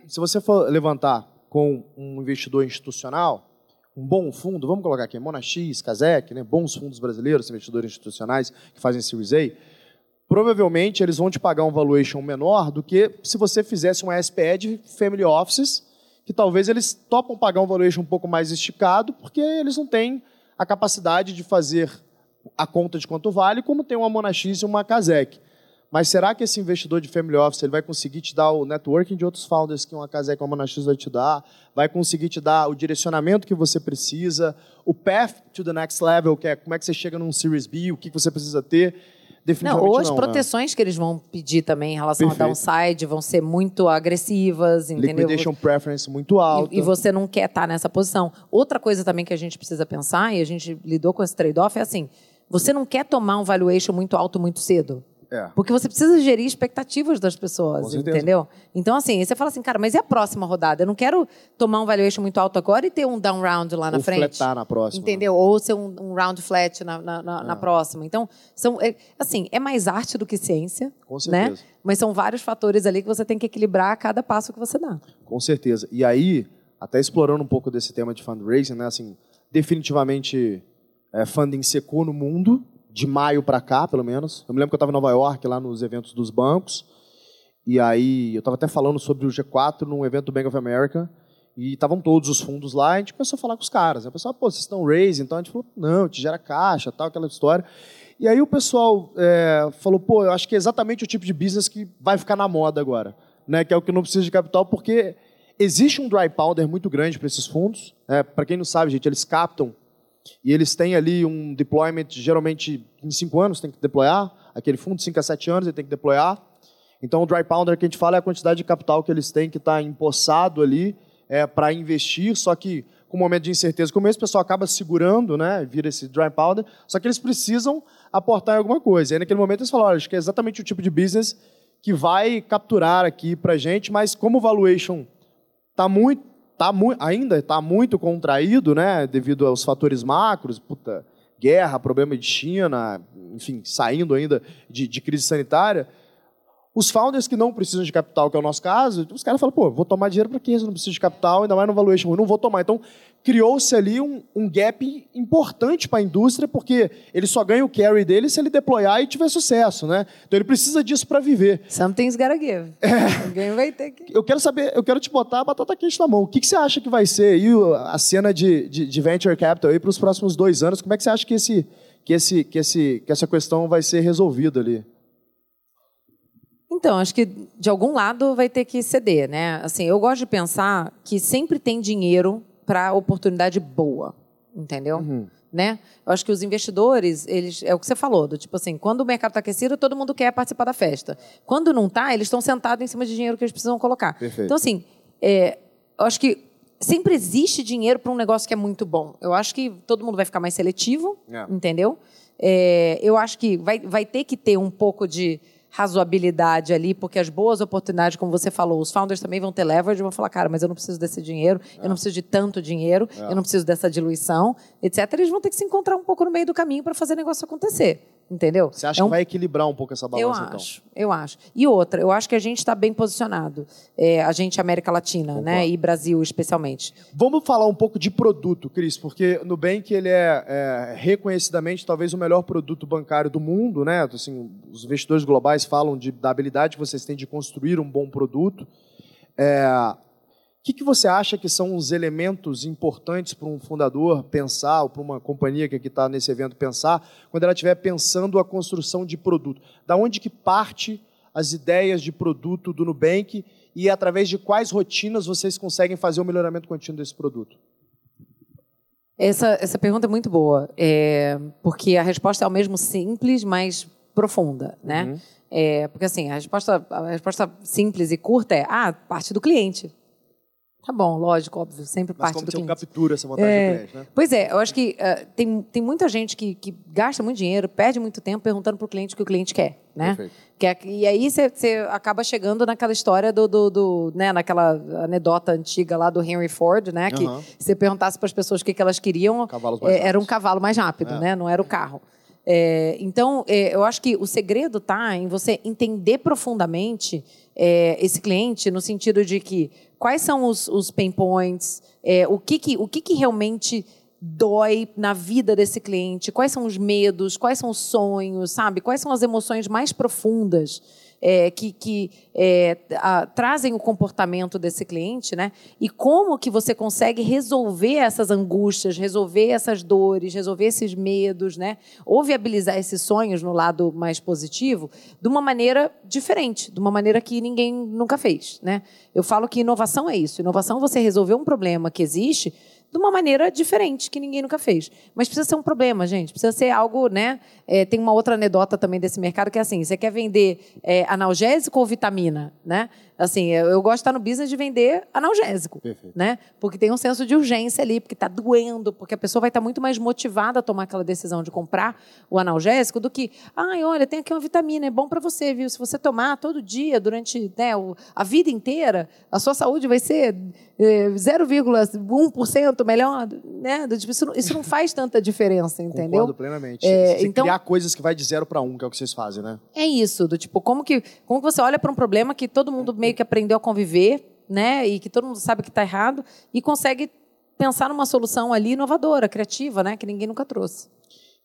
se você for levantar com um investidor institucional, um bom fundo, vamos colocar aqui, Monax, Casec, né, bons fundos brasileiros, investidores institucionais que fazem Series A, provavelmente eles vão te pagar um valuation menor do que se você fizesse uma SPE de Family Offices que talvez eles topam pagar um valuation um pouco mais esticado, porque eles não têm a capacidade de fazer a conta de quanto vale, como tem uma Monax e uma Casec. Mas será que esse investidor de family office ele vai conseguir te dar o networking de outros founders que uma Casec ou uma Monax vai te dar? Vai conseguir te dar o direcionamento que você precisa? O path to the next level, que é como é que você chega num Series B, o que você precisa ter? Definitivamente não, ou as não, né? proteções né? que eles vão pedir também em relação Perfeito. ao downside vão ser muito agressivas, entendeu? Liquidation preference muito alta. E, e você não quer estar nessa posição. Outra coisa também que a gente precisa pensar, e a gente lidou com esse trade-off, é assim, você não quer tomar um valuation muito alto muito cedo. É. Porque você precisa gerir expectativas das pessoas, entendeu? Então, assim, você fala assim, cara, mas e a próxima rodada? Eu não quero tomar um valuation muito alto agora e ter um down round lá na Ou frente. fletar na próxima. Entendeu? Ou ser um, um round flat na, na, na, é. na, próxima. Então, são, é, assim, é mais arte do que ciência. Com né? certeza. Né? Mas são vários fatores ali que você tem que equilibrar a cada passo que você dá. Com certeza. E aí, até explorando um pouco desse tema de fundraising, né? Assim, definitivamente é, funding secou no mundo de maio para cá, pelo menos. Eu me lembro que eu estava em Nova York, lá nos eventos dos bancos, e aí eu estava até falando sobre o G4 num evento do Bank of America, e estavam todos os fundos lá, e a gente começou a falar com os caras. O pessoal, pô, vocês estão raising? Então a gente falou, não, te gera caixa, tal, aquela história. E aí o pessoal é, falou, pô, eu acho que é exatamente o tipo de business que vai ficar na moda agora, né? que é o que não precisa de capital, porque existe um dry powder muito grande para esses fundos. Né? Para quem não sabe, gente, eles captam e eles têm ali um deployment, geralmente em cinco anos tem que deployar, aquele fundo, 5 a 7 anos ele tem que deployar. Então, o dry powder que a gente fala é a quantidade de capital que eles têm que está empossado ali é, para investir, só que com um momento de incerteza como esse, o pessoal acaba segurando, né, vira esse dry powder, só que eles precisam aportar em alguma coisa. E aí, naquele momento, eles falaram, acho que é exatamente o tipo de business que vai capturar aqui para gente, mas como o valuation está muito tá ainda está muito contraído, né, devido aos fatores macros, puta, guerra, problema de China, enfim, saindo ainda de, de crise sanitária. Os founders que não precisam de capital, que é o nosso caso, os caras falam, pô, vou tomar dinheiro para quê? Eu não preciso de capital, ainda mais no valuation, eu não vou tomar. Então, criou-se ali um, um, gap importante para a indústria, porque ele só ganha o carry dele se ele deployar e tiver sucesso, né? Então ele precisa disso para viver. Something's gotta give. É. Alguém vai ter que. Eu quero saber, eu quero te botar a batata quente na mão. O que, que você acha que vai ser aí a cena de, de, de venture capital aí para os próximos dois anos? Como é que você acha que esse, que esse, que esse, que essa questão vai ser resolvida ali? Então, acho que de algum lado vai ter que ceder, né? Assim, eu gosto de pensar que sempre tem dinheiro para oportunidade boa, entendeu? Uhum. Né? Eu acho que os investidores, eles é o que você falou, do tipo assim, quando o mercado está aquecido, todo mundo quer participar da festa. Quando não está, eles estão sentados em cima de dinheiro que eles precisam colocar. Perfeito. Então, assim, é, eu acho que sempre existe dinheiro para um negócio que é muito bom. Eu acho que todo mundo vai ficar mais seletivo, é. entendeu? É, eu acho que vai, vai ter que ter um pouco de razoabilidade ali, porque as boas oportunidades, como você falou, os founders também vão ter leverage, vão falar, cara, mas eu não preciso desse dinheiro, é. eu não preciso de tanto dinheiro, é. eu não preciso dessa diluição, etc. Eles vão ter que se encontrar um pouco no meio do caminho para fazer o negócio acontecer. Entendeu? Você acha é um... que vai equilibrar um pouco essa balança, eu então? acho, Eu acho. E outra, eu acho que a gente está bem posicionado. É, a gente, América Latina, né? E Brasil, especialmente. Vamos falar um pouco de produto, Cris, porque Nubank ele é, é reconhecidamente talvez o melhor produto bancário do mundo, né? Assim, os investidores globais falam de, da habilidade que vocês têm de construir um bom produto. É, o que, que, você acha que são os elementos importantes para um fundador pensar, ou para uma companhia que aqui está nesse evento pensar, quando ela estiver pensando a construção de produto? Da onde que parte as ideias de produto do Nubank e através de quais rotinas vocês conseguem fazer o melhoramento contínuo desse produto? Essa, essa pergunta é muito boa, é, porque a resposta é ao mesmo simples, mas profunda, né? Uhum. É, porque assim, a resposta, a resposta simples e curta é, ah, parte do cliente. Tá bom, lógico, óbvio, sempre Mas parte como do cliente. captura essa vantagem é, do cliente, né? Pois é, eu acho que uh, tem, tem muita gente que, que gasta muito dinheiro, perde muito tempo perguntando para o cliente o que o cliente quer, né? Quer, e aí você acaba chegando naquela história do, do, do, né, naquela anedota antiga lá do Henry Ford, né? Que uhum. se você perguntasse para as pessoas o que, que elas queriam, é, era um cavalo mais rápido, é. né? Não era o carro. É, então, é, eu acho que o segredo está em você entender profundamente é, esse cliente, no sentido de que quais são os, os pain points, é, o, que, que, o que, que realmente dói na vida desse cliente, quais são os medos, quais são os sonhos, sabe? Quais são as emoções mais profundas é, que, que é, a, trazem o comportamento desse cliente, né? E como que você consegue resolver essas angústias, resolver essas dores, resolver esses medos, né? Ou viabilizar esses sonhos no lado mais positivo de uma maneira diferente, de uma maneira que ninguém nunca fez, né? Eu falo que inovação é isso. Inovação é você resolver um problema que existe de uma maneira diferente, que ninguém nunca fez. Mas precisa ser um problema, gente. Precisa ser algo, né? É, tem uma outra anedota também desse mercado que é assim: você quer vender é, analgésico ou vitamina, né? Assim, eu, eu, gosto de estar no business de vender analgésico, Perfeito. né? Porque tem um senso de urgência ali, porque está doendo, porque a pessoa vai estar muito mais motivada a tomar aquela decisão de comprar o analgésico do que, ai, olha, tem aqui uma vitamina, é bom para você, viu? Se você tomar todo dia, durante né, a vida inteira, a sua saúde vai ser 0,1% melhor, né? Tipo, isso, isso não faz tanta diferença, entendeu? Concordo plenamente. É, você então, criar coisas que vai de zero para um, que é o que vocês fazem, né? É isso, do tipo, como que, como que você olha para um problema que todo mundo meio que aprendeu a conviver, né? E que todo mundo sabe que está errado e consegue pensar numa solução ali inovadora, criativa, né? Que ninguém nunca trouxe.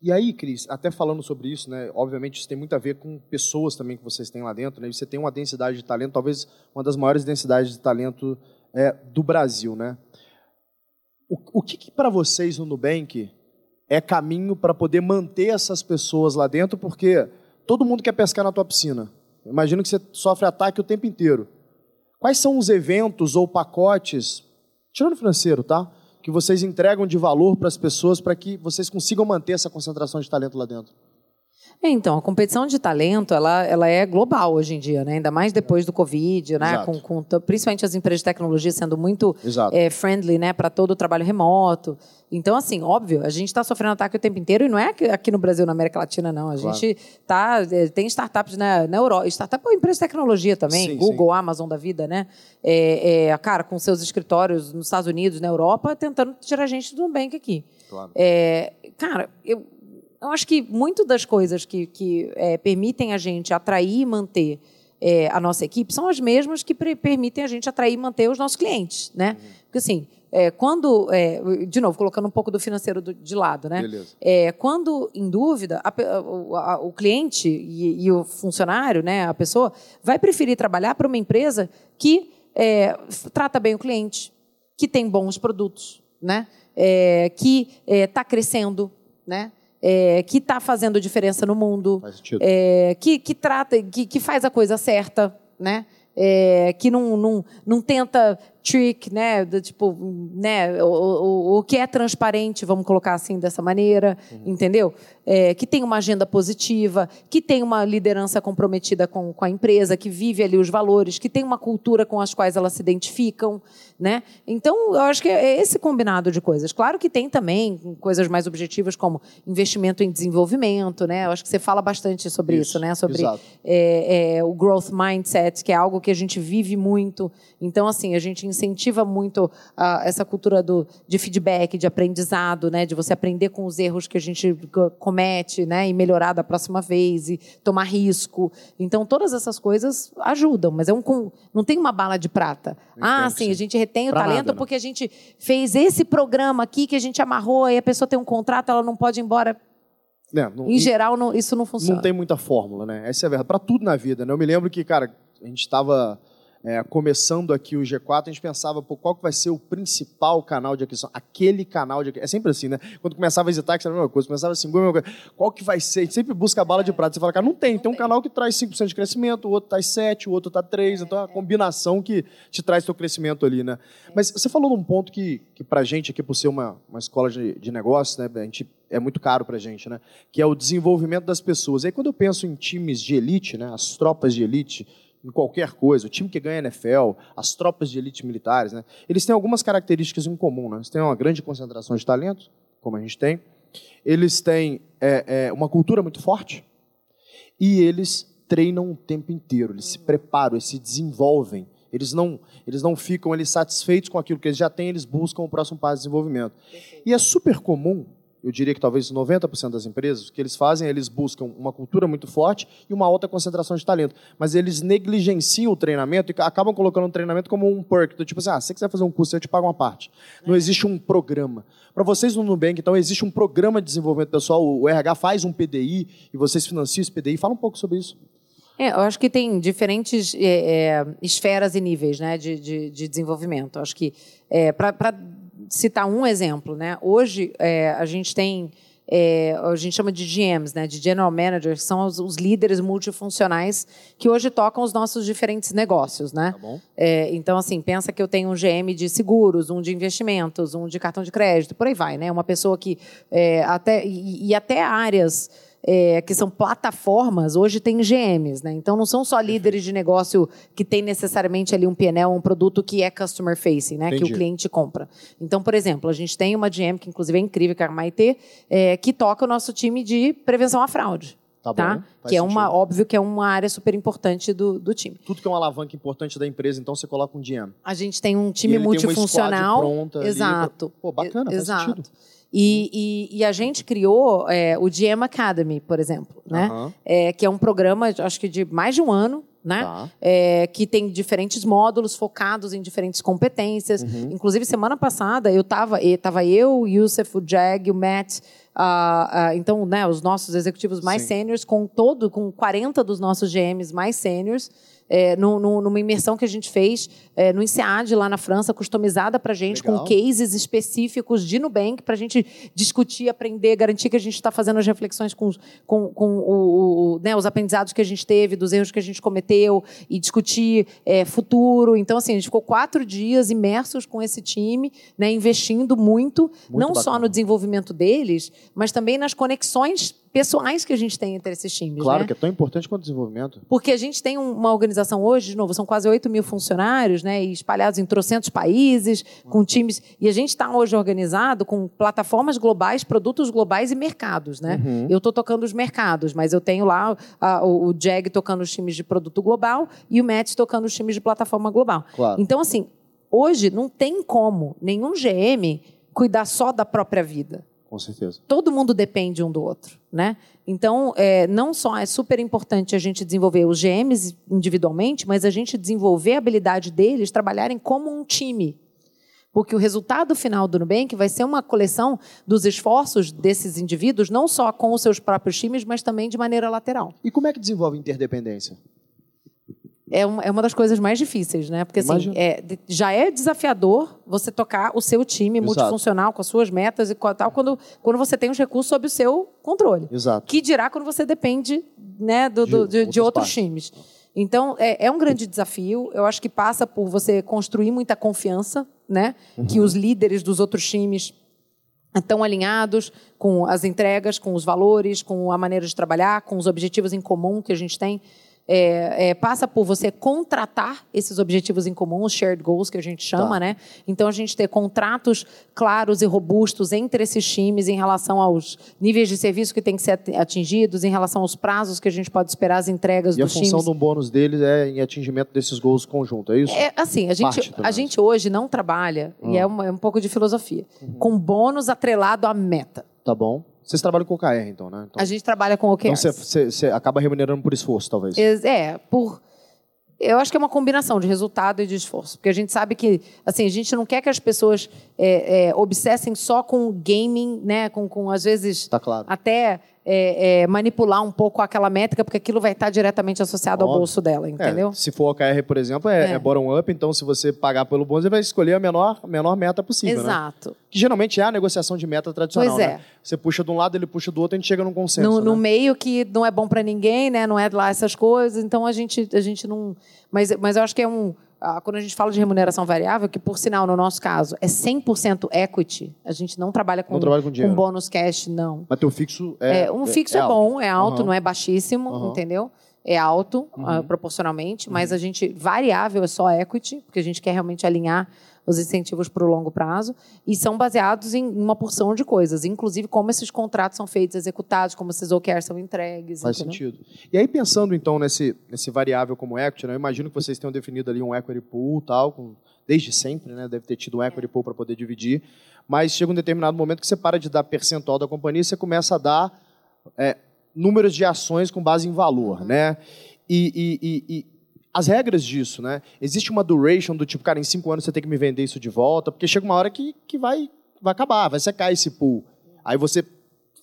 E aí, Cris, até falando sobre isso, né? Obviamente isso tem muito a ver com pessoas também que vocês têm lá dentro, né? Você tem uma densidade de talento, talvez uma das maiores densidades de talento é, do Brasil, né? O, o que, que para vocês no Nubank é caminho para poder manter essas pessoas lá dentro? Porque todo mundo quer pescar na tua piscina. Imagino que você sofre ataque o tempo inteiro. Quais são os eventos ou pacotes, tirando financeiro, tá? Que vocês entregam de valor para as pessoas para que vocês consigam manter essa concentração de talento lá dentro? É, então, a competição de talento, ela, ela é global hoje em dia, né? Ainda mais depois do Covid, né? Com, com, principalmente as empresas de tecnologia sendo muito é, friendly, né? Para todo o trabalho remoto. Então, assim, óbvio, a gente está sofrendo ataque o tempo inteiro e não é aqui no Brasil, na América Latina, não. A claro. gente tá, é, tem startups na, na Europa, startup é empresa de tecnologia também, sim, Google, sim. Amazon da vida, né? É, é, cara, com seus escritórios nos Estados Unidos, na Europa, tentando tirar gente do Nubank aqui. Claro. É, cara, eu, eu acho que muito das coisas que, que é, permitem a gente atrair e manter é, a nossa equipe são as mesmas que permitem a gente atrair e manter os nossos clientes, né? Uhum. Porque assim, é, quando, é, de novo, colocando um pouco do financeiro do, de lado, né? É, quando, em dúvida, a, a, a, o cliente e, e, o funcionário, né, a pessoa, vai preferir trabalhar para uma empresa que é, trata bem o cliente, que tem bons produtos, né? É, que está crescendo, né? É, que está fazendo diferença no mundo, é, que, que trata, que, que faz a coisa certa, né? É, que não, não, não tenta trick, né? Do, tipo, né? O, o, o, que é transparente, vamos colocar assim dessa maneira, uhum. entendeu? É, que tem uma agenda positiva, que tem uma liderança comprometida com, com a empresa, que vive ali os valores, que tem uma cultura com as quais elas se identificam, né? Então, eu acho que é esse combinado de coisas. Claro que tem também coisas mais objetivas como investimento em desenvolvimento, né? Eu acho que você fala bastante sobre isso, isso né? Sobre é, é, o growth mindset, que é algo que a gente vive muito. Então, assim, a gente incentiva muito uh, essa cultura do, de feedback, de aprendizado, né? De você aprender com os erros que a gente comete, né? E melhorar da próxima vez e tomar risco. Então, todas essas coisas ajudam, mas é um não tem uma bala de prata. ah, sim, a gente retém o pra talento nada, né? porque a gente fez esse programa aqui que a gente amarrou e a pessoa tem um contrato, ela não pode ir embora. É, não, em geral, não, isso não funciona. Não tem muita fórmula, né? Essa é a verdade. Para tudo na vida, né? Eu me lembro que, cara, a gente estava é, começando aqui o G4, a gente pensava, qual que vai ser o principal canal de aquisição? Aquele canal de aquisição. É sempre assim, né? Quando começava a visitar, que era a mesma coisa, começava a assim, a coisa. Qual que vai ser? A gente sempre busca a bala de prata. Você fala, cara, não tem. Tem um canal que traz 5% de crescimento, o outro traz 7%, o outro está 3%. Então é a combinação que te traz seu crescimento ali, né? Mas você falou de um ponto que, que pra gente aqui, por ser uma, uma escola de, de negócios, né? A gente é muito caro pra gente, né? Que é o desenvolvimento das pessoas. E aí quando eu penso em times de elite, né? As tropas de elite, em qualquer coisa, o time que ganha NFL, as tropas de elite militares, né, eles têm algumas características em comum. Né? Eles têm uma grande concentração de talentos, como a gente tem. Eles têm é, é, uma cultura muito forte e eles treinam o tempo inteiro. Eles se preparam, eles se desenvolvem. Eles não, eles não ficam ali satisfeitos com aquilo que eles já têm, eles buscam o próximo passo de desenvolvimento. E é super comum eu diria que talvez 90% das empresas, o que eles fazem, eles buscam uma cultura muito forte e uma alta concentração de talento. Mas eles negligenciam o treinamento e acabam colocando o treinamento como um perk. Do tipo assim, ah, se você quiser fazer um curso, eu te pago uma parte. Não existe um programa. Para vocês no Nubank, então, existe um programa de desenvolvimento pessoal, o RH faz um PDI e vocês financiam esse PDI. Fala um pouco sobre isso. É, eu acho que tem diferentes é, é, esferas e níveis né, de, de, de desenvolvimento. Eu acho que é, para citar um exemplo, né? Hoje é, a gente tem é, a gente chama de GMs, né, de General Managers, que são os, os, líderes multifuncionais que hoje tocam os nossos diferentes negócios, né? Tá é, então, assim, pensa que eu tenho um GM de seguros, um de investimentos, um de cartão de crédito, por aí vai, né? Uma pessoa que é, até e, e até áreas é, que são plataformas, hoje tem GMs, né? Então não são só líderes de negócio que tem necessariamente ali um PNL, um produto que é customer facing, né? Entendi. Que o cliente compra. Então, por exemplo, a gente tem uma GM que inclusive é incrível, que é a Maite, é, que toca o nosso time de prevenção à fraude. Tá, tá? que é uma óbvio que é uma área super importante do, do time. Tudo que é uma alavanca importante da empresa, então você coloca um GM. A gente tem um time multifuncional. Tem uma pronta exato. Pra... Pô, bacana, exato. faz sentido. E, e, e, a gente criou é, o GM Academy, por exemplo, né? Uhum. É, que é um programa, acho que de mais de um ano, né? Tá. É, que tem diferentes módulos focados em diferentes competências. Uhum. Inclusive, semana passada, eu estava tava eu, o Youssef, o Jag, o Matt, uh, uh, então, né, os nossos executivos mais sêniores, com todo, com 40 dos nossos GMs mais sêniores, é, no, no, numa imersão que a gente fez é, no INSEAD, lá na França, customizada para a gente, Legal. com cases específicos de Nubank, para a gente discutir, aprender, garantir que a gente está fazendo as reflexões com, com, com o, o, né, os aprendizados que a gente teve, dos erros que a gente cometeu, e discutir é, futuro. Então, assim, a gente ficou quatro dias imersos com esse time, né, investindo muito, muito não bacana. só no desenvolvimento deles, mas também nas conexões pessoais que a gente tem entre esses times. Claro, né? que é tão importante quanto o desenvolvimento. Porque a gente tem uma organização hoje, de novo, são quase 8 mil funcionários, né, e espalhados em trocentos países, com times. E a gente está hoje organizado com plataformas globais, produtos globais e mercados. Né? Uhum. Eu estou tocando os mercados, mas eu tenho lá a, o, o Jag tocando os times de produto global e o Matt tocando os times de plataforma global. Claro. Então, assim, hoje não tem como nenhum GM cuidar só da própria vida. Com certeza. Todo mundo depende um do outro, né? Então, é, não só é super importante a gente desenvolver os GMs individualmente, mas a gente desenvolver a habilidade deles trabalharem como um time. Porque o resultado final do Nubank vai ser uma coleção dos esforços desses indivíduos, não só com os seus próprios times, mas também de maneira lateral. E como é que desenvolve interdependência? É uma, é uma das coisas mais difíceis, né? Porque assim, é, já é desafiador você tocar o seu time Exato. multifuncional com as suas metas e tal, quando, quando você tem os recursos sob o seu controle. Exato. Que dirá quando você depende né, do, do, de, de, de outros times. Então, é, é, um grande desafio. Eu acho que passa por você construir muita confiança, né? Uhum. Que os líderes dos outros times estão alinhados com as entregas, com os valores, com a maneira de trabalhar, com os objetivos em comum que a gente tem é, é, passa por você contratar esses objetivos em comum, os shared goals que a gente chama, tá. né? Então a gente ter contratos claros e robustos entre esses times em relação aos níveis de serviço que têm que ser atingidos, em relação aos prazos que a gente pode esperar as entregas e dos times. E a função do bônus deles é em atingimento desses goals conjunto, é isso? É assim, a gente, a gente hoje não trabalha, hum. e é, uma, é um pouco de filosofia, uhum. com bônus atrelado à meta. Tá bom. Vocês trabalham com OKR, então, né? Então, a gente trabalha com OKR. Então você acaba remunerando por esforço, talvez. É, por. Eu acho que é uma combinação de resultado e de esforço. Porque a gente sabe que, assim, a gente não quer que as pessoas é, é, obsessem só com gaming, né? Com, com às vezes, tá claro. até é, é, manipular um pouco aquela métrica, porque aquilo vai estar diretamente associado ao bolso dela, entendeu? É, se for OKR, por exemplo, é, é, é. bottom-up, então se você pagar pelo bônus, você vai escolher a menor, menor meta possível. Né? Exato. Né? Que geralmente é a negociação de meta tradicional. Pois é. Né? Você puxa de um lado, ele puxa do outro, a gente chega num consenso. No, né? no meio que não é bom para ninguém, né? Não é lá essas coisas, então a gente, a gente não. Mas, mas eu acho que é um quando a gente fala de remuneração variável, que por sinal, no nosso caso, é 100% equity, a gente não trabalha com, não trabalha com, com bônus cash, não. Mas teu fixo é. é um fixo é, é bom, é alto, uhum. não é baixíssimo, uhum. entendeu? É alto uhum. uh, proporcionalmente, mas a gente, variável é só equity, porque a gente quer realmente alinhar os incentivos para o longo prazo, e são baseados em uma porção de coisas, inclusive como esses contratos são feitos, executados, como esses OKRs são entregues. Faz entendeu? sentido. E aí, pensando então nesse, nesse variável como equity, né, eu imagino que vocês tenham definido ali um equity pool tal, com, desde sempre, né, deve ter tido um equity pool para poder dividir, mas chega um determinado momento que você para de dar percentual da companhia e você começa a dar é, números de ações com base em valor, uhum. né? E, e, e, as regras disso, né? Existe uma duration do tipo, cara, em cinco anos você tem que me vender isso de volta, porque chega uma hora que, que vai, vai acabar, vai secar esse pool. Aí você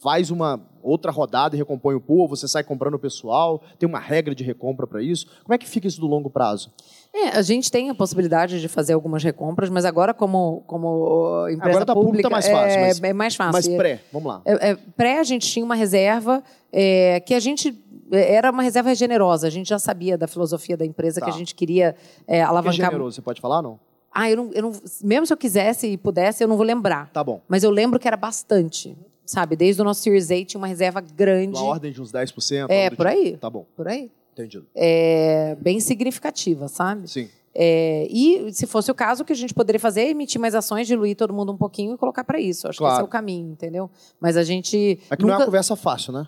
faz uma outra rodada e recompõe o pool, ou você sai comprando o pessoal, tem uma regra de recompra para isso. Como é que fica isso do longo prazo? É, a gente tem a possibilidade de fazer algumas recompras, mas agora como, como empresa agora tá pública... Agora está mais fácil. É, mas, é mais fácil. Mas pré, vamos lá. É, é, pré a gente tinha uma reserva é, que a gente era uma reserva generosa. A gente já sabia da filosofia da empresa tá. que a gente queria é, alavancar. Que é generoso, você pode falar não? Ah, eu não, eu não, mesmo se eu quisesse e pudesse, eu não vou lembrar. Tá bom. Mas eu lembro que era bastante. Sabe, desde o nosso Series A tinha uma reserva grande. Uma ordem de uns 10%? É, por aí. Tá bom. Por aí. Entendido. É, bem significativa, sabe? Sim. É, e, se fosse o caso, o que a gente poderia fazer é emitir mais ações, diluir todo mundo um pouquinho e colocar para isso. Acho claro. que esse é o caminho, entendeu? Mas a gente. É que nunca... não é uma conversa fácil, né?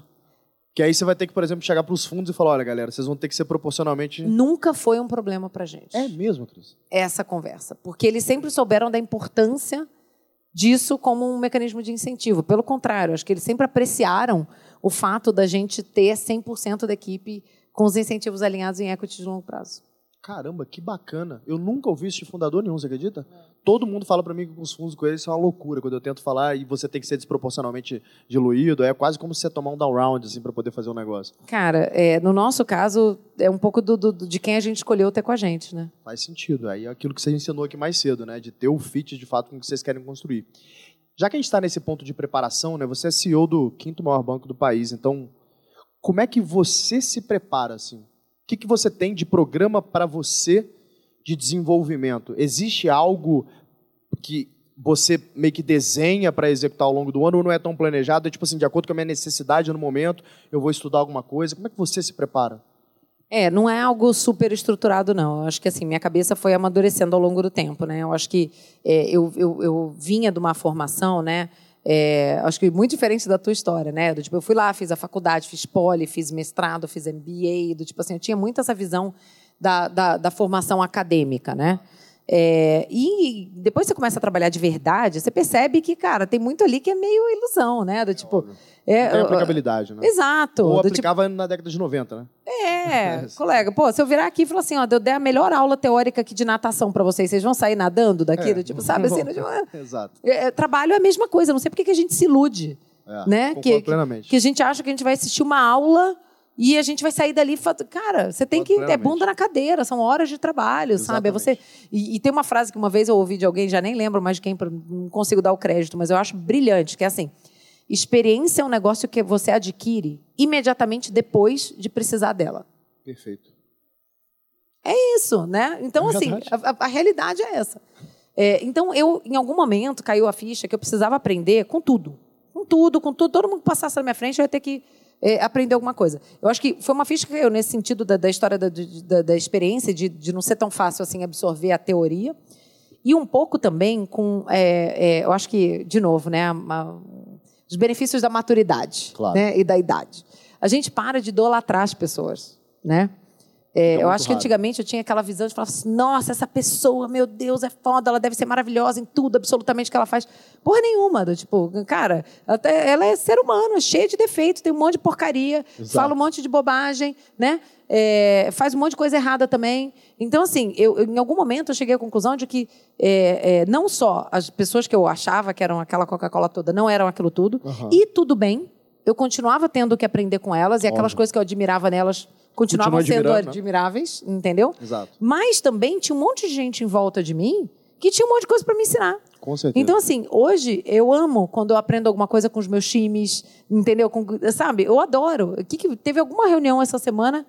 Que aí você vai ter que, por exemplo, chegar para os fundos e falar: olha, galera, vocês vão ter que ser proporcionalmente. Nunca foi um problema para gente. É mesmo, Cris? Essa conversa. Porque eles sempre souberam da importância disso como um mecanismo de incentivo. Pelo contrário, acho que eles sempre apreciaram o fato da gente ter 100% da equipe com os incentivos alinhados em equity de longo prazo. Caramba, que bacana. Eu nunca ouvi isso de fundador nenhum, você acredita? É. Todo mundo fala para mim que os fundos com eles são uma loucura. Quando eu tento falar e você tem que ser desproporcionalmente diluído, é quase como você tomar um down round assim, para poder fazer um negócio. Cara, é, no nosso caso, é um pouco do, do, de quem a gente escolheu ter com a gente, né? Faz sentido. Aí é aquilo que você ensinou aqui mais cedo, né? De ter o fit de fato com o que vocês querem construir. Já que a gente está nesse ponto de preparação, né? Você é CEO do quinto maior banco do país, então como é que você se prepara assim? O que, que você tem de programa para você de desenvolvimento? Existe algo que você meio que desenha para executar ao longo do ano ou não é tão planejado? É tipo assim, de acordo com a minha necessidade no momento, eu vou estudar alguma coisa. Como é que você se prepara? É, não é algo super estruturado, não. Eu acho que assim, minha cabeça foi amadurecendo ao longo do tempo, né? Eu acho que é, eu, eu, eu vinha de uma formação, né? É, acho que muito diferente da tua história, né? Do, tipo, eu fui lá, fiz a faculdade, fiz poli, fiz mestrado, fiz MBA, do tipo assim, eu tinha muito essa visão da, da, da formação acadêmica, né? É, e depois você começa a trabalhar de verdade, você percebe que, cara, tem muito ali que é meio ilusão, né? Do tipo. É, tem aplicabilidade, né? Exato. Ou aplicava tipo, na década de 90, né? É, colega, pô, se eu virar aqui e falar assim, ó, eu der a melhor aula teórica aqui de natação para vocês, vocês vão sair nadando daqui? É. tipo, sabe assim? Tipo, Exato. É, trabalho é a mesma coisa, não sei por que a gente se ilude. É, né? Que, plenamente. que a gente acha que a gente vai assistir uma aula e a gente vai sair dali e cara, você tem que é bunda na cadeira, são horas de trabalho, Exatamente. sabe? É você e, e, tem uma frase que uma vez eu ouvi de alguém, já nem lembro mais de quem, não consigo dar o crédito, mas eu acho brilhante, que é assim: experiência é um negócio que você adquire imediatamente depois de precisar dela. Perfeito. É isso, né? Então, é assim, a, a, realidade é essa. É, então, eu, em algum momento, caiu a ficha que eu precisava aprender com tudo. Com tudo, com tudo. Todo mundo que passasse na minha frente, eu ia ter que é, aprender alguma coisa. Eu acho que foi uma ficha que caiu nesse sentido da, da história da, da, da experiência, de, de, não ser tão fácil assim absorver a teoria. E um pouco também com, é, é, eu acho que, de novo, né, uma, os benefícios da maturidade claro. né, e da idade. A gente para de idolatrar as pessoas, né? É, eu acho raro. que antigamente eu tinha aquela visão de falar assim, nossa, essa pessoa, meu Deus, é foda, ela deve ser maravilhosa em tudo, absolutamente que ela faz. Porra nenhuma. Do, tipo, cara, até, ela é ser humano, é cheia de defeitos, tem um monte de porcaria, Exato. fala um monte de bobagem, né? É, faz um monte de coisa errada também. Então, assim, eu, eu, em algum momento eu cheguei à conclusão de que é, é, não só as pessoas que eu achava que eram aquela Coca-Cola toda não eram aquilo tudo, uhum. e tudo bem, eu continuava tendo que aprender com elas, e aquelas Óbvio. coisas que eu admirava nelas continuavam sendo né? admiráveis, entendeu? Exato. Mas também tinha um monte de gente em volta de mim que tinha um monte de coisa para me ensinar. Com certeza. Então, assim, hoje eu amo quando eu aprendo alguma coisa com os meus times, entendeu? Com, sabe? Eu adoro. Que, que, teve alguma reunião essa semana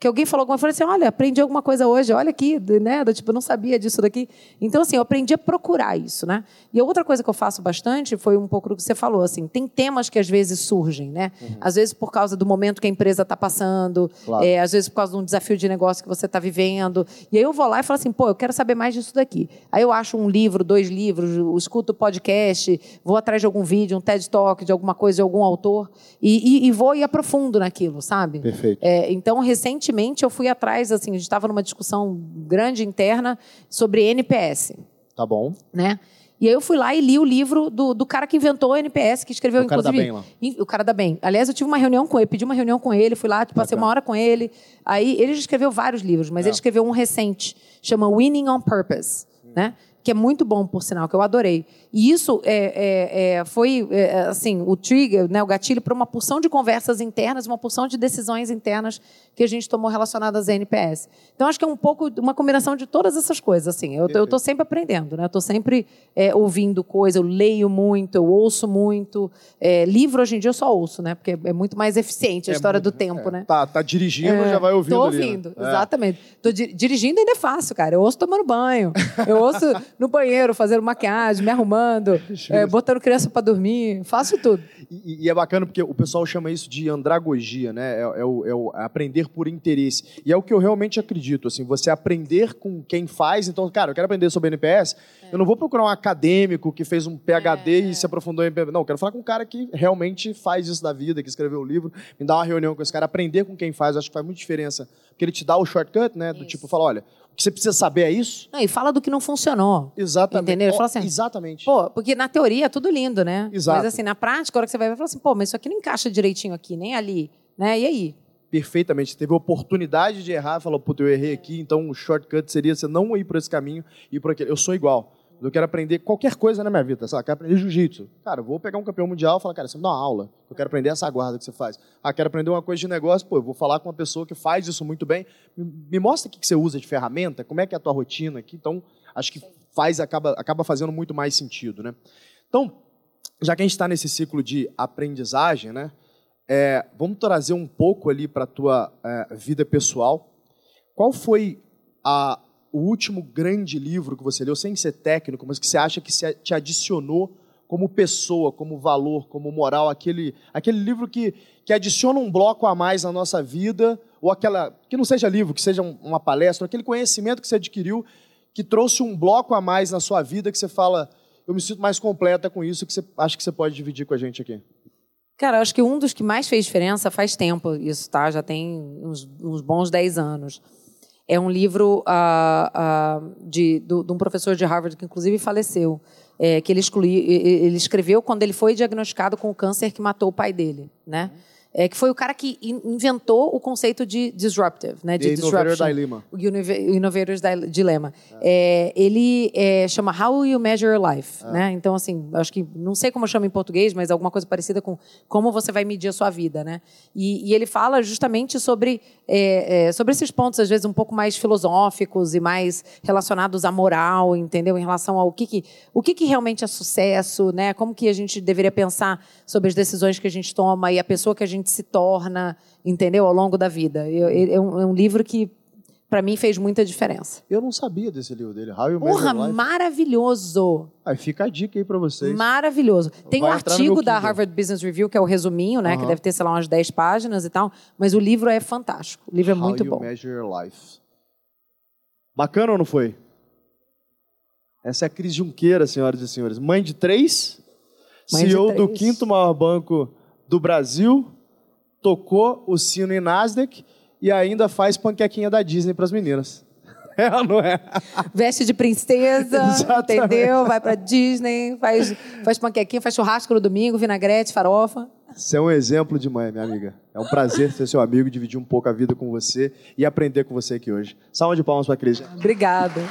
que alguém falou alguma coisa, assim, olha, aprendi alguma coisa hoje, olha aqui, né? Do, tipo, não sabia disso daqui. Então, assim, eu aprendi a procurar isso, né? E outra coisa que eu faço bastante foi um pouco do que você falou, assim, tem temas que às vezes surgem, né? Uhum. Às vezes por causa do momento que a empresa está passando, claro. é, às vezes por causa de um desafio de negócio que você está vivendo. E aí eu vou lá e falo assim, pô, eu quero saber mais disso daqui. Aí eu acho um livro, dois livros, escuto podcast, vou atrás de algum vídeo, um TED Talk de alguma coisa, de algum autor, e, e, e vou e aprofundo naquilo, sabe? Perfeito. É, então, recentemente, recentemente eu fui atrás, assim, a gente estava numa discussão grande interna sobre NPS. Tá bom. Né? E aí eu fui lá e li o livro do, do cara que inventou o NPS, que escreveu, o cara inclusive. Da bem, lá. O cara da bem. Aliás, eu tive uma reunião com ele, pedi uma reunião com ele, fui lá, tipo, passei uma hora com ele. Aí ele já escreveu vários livros, mas é. ele escreveu um recente, chama Winning on Purpose. Hum. Né? que é muito bom, por sinal, que eu adorei. E isso é, é, é, foi, é, assim, o trigger, né, o gatilho para uma porção de conversas internas, uma porção de decisões internas que a gente tomou relacionadas à NPS. Então, acho que é um pouco uma combinação de todas essas coisas. Assim, eu estou sempre aprendendo, né? Estou sempre é, ouvindo coisa, eu leio muito, eu ouço muito. É, livro, hoje em dia, eu só ouço, né? Porque é muito mais eficiente a história muito, do tempo, né? Tá, tá dirigindo, já vai ouvindo Estou ouvindo, ali, né? exatamente. Tô di dirigindo ainda é fácil, cara. Eu ouço tomando banho, eu ouço no banheiro, fazendo maquiagem, me arrumando, é, botando criança para dormir, faço tudo. E, e, é bacana porque o pessoal chama isso de andragogia, né? É, é, o, é, o, aprender por interesse. E é o que eu realmente acredito, assim, você aprender com quem faz. Então, cara, eu quero aprender sobre NPS, é. eu não vou procurar um acadêmico que fez um PhD e é. se aprofundou em NPS. Não, eu quero falar com um cara que realmente faz isso da vida, que escreveu o um livro, me dá uma reunião com esse cara, aprender com quem faz, acho que faz muita diferença. Porque ele te dá o shortcut, né? Do isso. tipo, fala, olha, o que você precisa saber é isso? Não, e fala do que não funcionou. Exatamente. Entendeu? Fala assim, exatamente. Pô, porque na teoria é tudo lindo, né? Exato. Mas assim, na prática, a hora que você vai ver, fala assim, pô, mas isso aqui não encaixa direitinho aqui, nem ali, né? E aí? Perfeitamente. Você teve a oportunidade de errar, falou, puta, eu errei aqui, então o shortcut seria você não ir por esse caminho e ir por aquele. Eu sou igual. Eu quero aprender qualquer coisa na minha vida, sabe? Quero aprender jiu-jitsu. Cara, eu vou pegar um campeão mundial e falar, cara, você me dá uma aula. Eu quero aprender essa guarda que você faz. Ah, quero aprender uma coisa de negócio. Pô, eu vou falar com uma pessoa que faz isso muito bem. Me mostra o que você usa de ferramenta, como é que é a tua rotina aqui. Então, acho que faz, acaba, acaba fazendo muito mais sentido, né? Então, já que a gente está nesse ciclo de aprendizagem, né? É, vamos trazer um pouco ali para a tua é, vida pessoal. Qual foi a, o último grande livro que você leu, sem ser técnico, mas que você acha que te adicionou como pessoa, como valor, como moral, aquele, aquele livro que, que adiciona um bloco a mais na nossa vida, ou aquela, que não seja livro, que seja uma palestra, aquele conhecimento que você adquiriu, que trouxe um bloco a mais na sua vida, que você fala, eu me sinto mais completa com isso, que você acha que você pode dividir com a gente aqui. Cara, eu acho que um dos que mais fez diferença faz tempo, isso, tá? Já tem uns, uns bons 10 anos é um livro uh, uh, de, do, de um professor de Harvard que, inclusive, faleceu. É, que ele, exclui, ele escreveu quando ele foi diagnosticado com o câncer que matou o pai dele, né? Uhum é, que foi o cara que inventou o conceito de disruptive, né? De Innovator's Dilemma. O Innovator's Dilemma. É. É, ele é, chama How You Measure Your Life, é. né? Então, assim, acho que, não sei como chama em português, mas alguma coisa parecida com como você vai medir a sua vida, né? E, e ele fala justamente sobre, é, é, sobre esses pontos, às vezes, um pouco mais filosóficos e mais relacionados à moral, entendeu? Em relação ao que, que, o que, que realmente é sucesso, né? Como que a gente deveria pensar sobre as decisões que a gente toma e a pessoa que a gente gente se torna, entendeu, ao longo da vida. Eu, é, um, é um livro que para mim fez muita diferença. Eu não sabia desse livro dele, How You Porra, maravilhoso. Aí fica a dica aí para vocês. Maravilhoso. Tem Vai um artigo da. Harvard Business Review, que é o resuminho, né? Que Aham. deve ter, sei lá, umas 10 páginas e tal. Mas o livro é fantástico. O livro é How muito you bom. Measure Your Life. Bacana ou não foi? Essa é a Cris Junqueira, senhoras e senhores. Mãe de três, Mãe de CEO do três. quinto maior banco do Brasil, tocou o sino em Nasdaq e ainda faz panquequinha da Disney para as meninas. É ou não é? Veste de princesa, Exatamente. entendeu? Vai pra Disney, faz, faz panquequinha, faz churrasco no domingo, vinagrete, farofa. Você é um exemplo de mãe, minha amiga. É um prazer ser seu amigo, dividir um pouco a vida com você e aprender com você aqui hoje. Salva de palmas para a Cris. Obrigada.